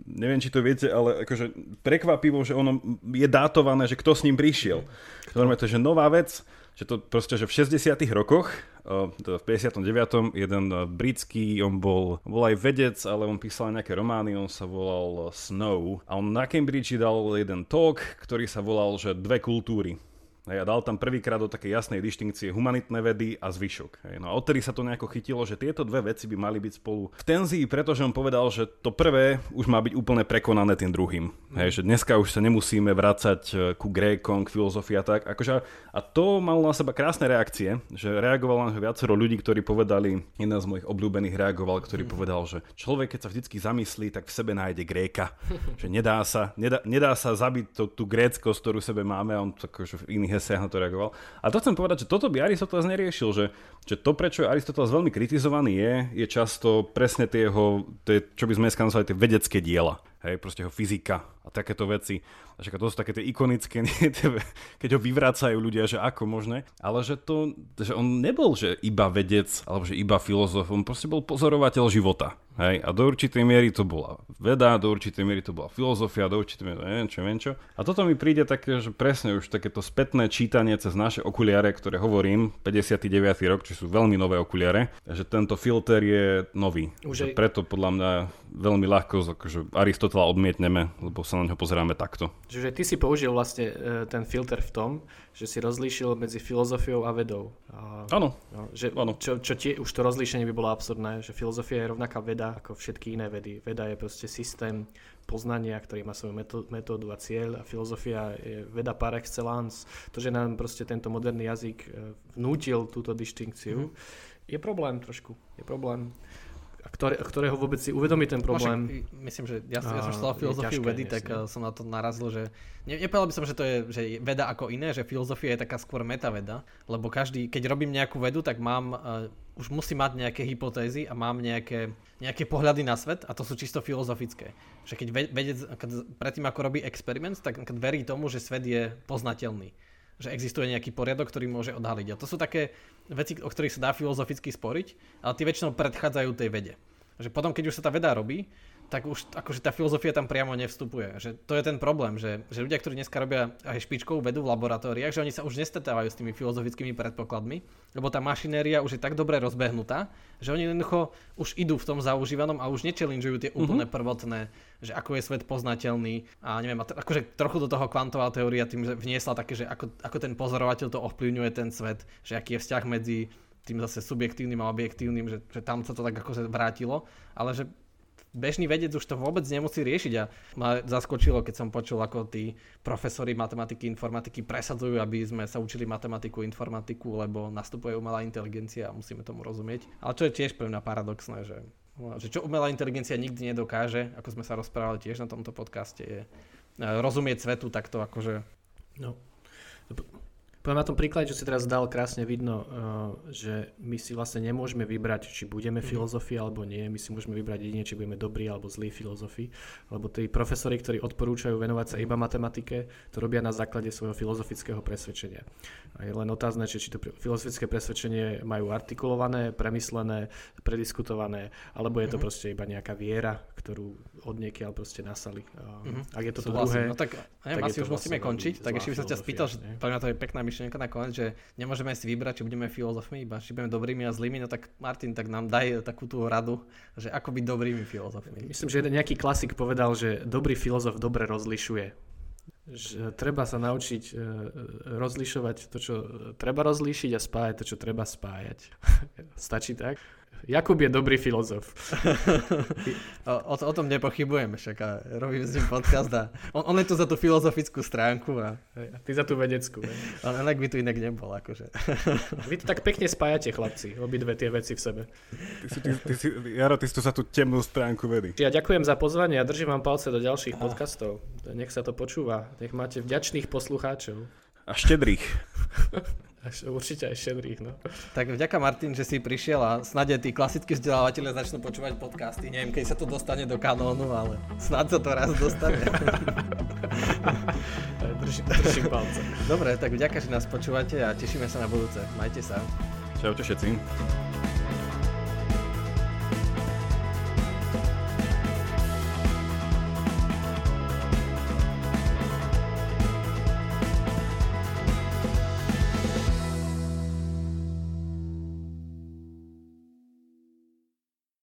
neviem, či to viete, ale akože prekvapivo, že ono je dátované, že kto s ním prišiel. Normálne to je, že nová vec, že to proste, že v 60 rokoch, v 59. jeden britský, on bol, bol aj vedec, ale on písal nejaké romány, on sa volal Snow a on na Cambridge dal jeden talk, ktorý sa volal, že dve kultúry. Hej, a dal tam prvýkrát do takej jasnej dištinkcie humanitné vedy a zvyšok. Hej. No a odtedy sa to nejako chytilo, že tieto dve veci by mali byť spolu v tenzii, pretože on povedal, že to prvé už má byť úplne prekonané tým druhým. Hej, že dneska už sa nemusíme vrácať e, ku Grékom, k filozofii a tak. Akože, a to malo na seba krásne reakcie, že reagoval na viacero ľudí, ktorí povedali, jeden z mojich obľúbených reagoval, ktorý mm. povedal, že človek, keď sa vždy zamyslí, tak v sebe nájde Gréka. že nedá sa, nedá, nedá sa zabiť tú, tú gréckosť, ktorú sebe máme a on akože v iných eseách na to reagoval. A to chcem povedať, že toto by Aristoteles neriešil, že, že to, prečo je Aristoteles veľmi kritizovaný, je, je často presne tie jeho, tie, čo by sme dneska nazvali tie vedecké diela. Hej, proste jeho fyzika a takéto veci. A to sú také tie ikonické, keď ho vyvracajú ľudia, že ako možné. Ale že to, že on nebol že iba vedec, alebo že iba filozof, on proste bol pozorovateľ života. Hej, a do určitej miery to bola veda, do určitej miery to bola filozofia, do určitej miery neviem čo, neviem čo. A toto mi príde také, že presne už takéto spätné čítanie cez naše okuliare, ktoré hovorím, 59. rok, či sú veľmi nové okuliare, že tento filter je nový. Už aj... Preto podľa mňa veľmi ľahko akože Aristotela odmietneme, lebo sa na neho pozeráme takto. Čiže ty si použil vlastne e, ten filter v tom, že si rozlíšil medzi filozofiou a vedou. Áno. No, že, ano. Čo, čo tie, už to rozlíšenie by bolo absurdné, že filozofia je rovnaká veda ako všetky iné vedy. Veda je proste systém poznania, ktorý má svoju metódu a cieľ a filozofia je veda par excellence. To, že nám proste tento moderný jazyk e, vnútil túto distinkciu, mm. je problém trošku. Je problém ktoré, ktorého vôbec si uvedomí ten problém. Však, myslím, že ja, ja som študoval filozofiu vedy, tak jasne. som na to narazil, že ne, nepovedal by som, že to je že veda ako iné, že filozofia je taká skôr metaveda, lebo každý, keď robím nejakú vedu, tak mám, uh, už musím mať nejaké hypotézy a mám nejaké, nejaké pohľady na svet a to sú čisto filozofické. Že keď vedec, keď predtým ako robí experiment, tak verí tomu, že svet je poznateľný že existuje nejaký poriadok, ktorý môže odhaliť. A to sú také veci, o ktorých sa dá filozoficky sporiť, ale tie väčšinou predchádzajú tej vede. Že potom, keď už sa tá veda robí, tak už akože tá filozofia tam priamo nevstupuje. Že to je ten problém, že, že ľudia, ktorí dneska robia aj špičkovú vedu v laboratóriách, že oni sa už nestretávajú s tými filozofickými predpokladmi, lebo tá mašinéria už je tak dobre rozbehnutá, že oni jednoducho už idú v tom zaužívanom a už nechallengujú tie úplne mm-hmm. prvotné, že ako je svet poznateľný a neviem, akože trochu do toho kvantová teória tým vniesla také, že ako, ako ten pozorovateľ to ovplyvňuje ten svet, že aký je vzťah medzi tým zase subjektívnym a objektívnym, že, že tam sa to tak ako vrátilo, ale že bežný vedec už to vôbec nemusí riešiť a ma zaskočilo, keď som počul, ako tí profesori matematiky, informatiky presadzujú, aby sme sa učili matematiku, informatiku, lebo nastupuje umelá inteligencia a musíme tomu rozumieť. Ale čo je tiež pre mňa paradoxné, že, že čo umelá inteligencia nikdy nedokáže, ako sme sa rozprávali tiež na tomto podcaste, je e, rozumieť svetu takto akože... No. Poviem na tom príklade, čo si teraz dal, krásne vidno, uh, že my si vlastne nemôžeme vybrať, či budeme mm. filozofii alebo nie. My si môžeme vybrať jedine, či budeme dobrí alebo zlí filozofii. Lebo tí profesori, ktorí odporúčajú venovať sa iba matematike, to robia na základe svojho filozofického presvedčenia. A je len otázne, či, to filozofické presvedčenie majú artikulované, premyslené, prediskutované, alebo je to mm. proste iba nejaká viera, ktorú od niekiaľ proste nasali. Mm-hmm. Ak je to to druhé... No tak, neviem, tak asi už vlastne musíme končiť, tak ešte by som ťa spýtal, že to je pekná myšlienka nakoniec, že nemôžeme si vybrať, či budeme filozofmi, iba či budeme dobrými a zlými, no tak Martin, tak nám daj takú tú radu, že ako byť dobrými filozofmi. Myslím, že nejaký klasik povedal, že dobrý filozof dobre rozlišuje. Že treba sa naučiť e, rozlišovať to, čo treba rozlíšiť a spájať to, čo treba spájať. Stačí tak? Jakub je dobrý filozof. o, o, tom nepochybujem, však a robím s ním podcast a on, on je tu za tú filozofickú stránku a... a ty za tú vedeckú. Ale inak by tu inak nebol, akože. Vy to tak pekne spájate, chlapci, obidve tie veci v sebe. Ty si, ty, ty si, Jaro, ty si tu za tú temnú stránku vedy. Ja ďakujem za pozvanie a držím vám palce do ďalších a. podcastov. Nech sa to počúva, nech máte vďačných poslucháčov. A štedrých. Až, určite aj šedrých, no. Tak vďaka Martin, že si prišiel a snad tí klasickí vzdelávateľe začnú počúvať podcasty. Neviem, keď sa to dostane do kanónu, ale snad sa to raz dostane. držím, držím palce. Dobre, tak vďaka, že nás počúvate a tešíme sa na budúce. Majte sa. Čaute všetci.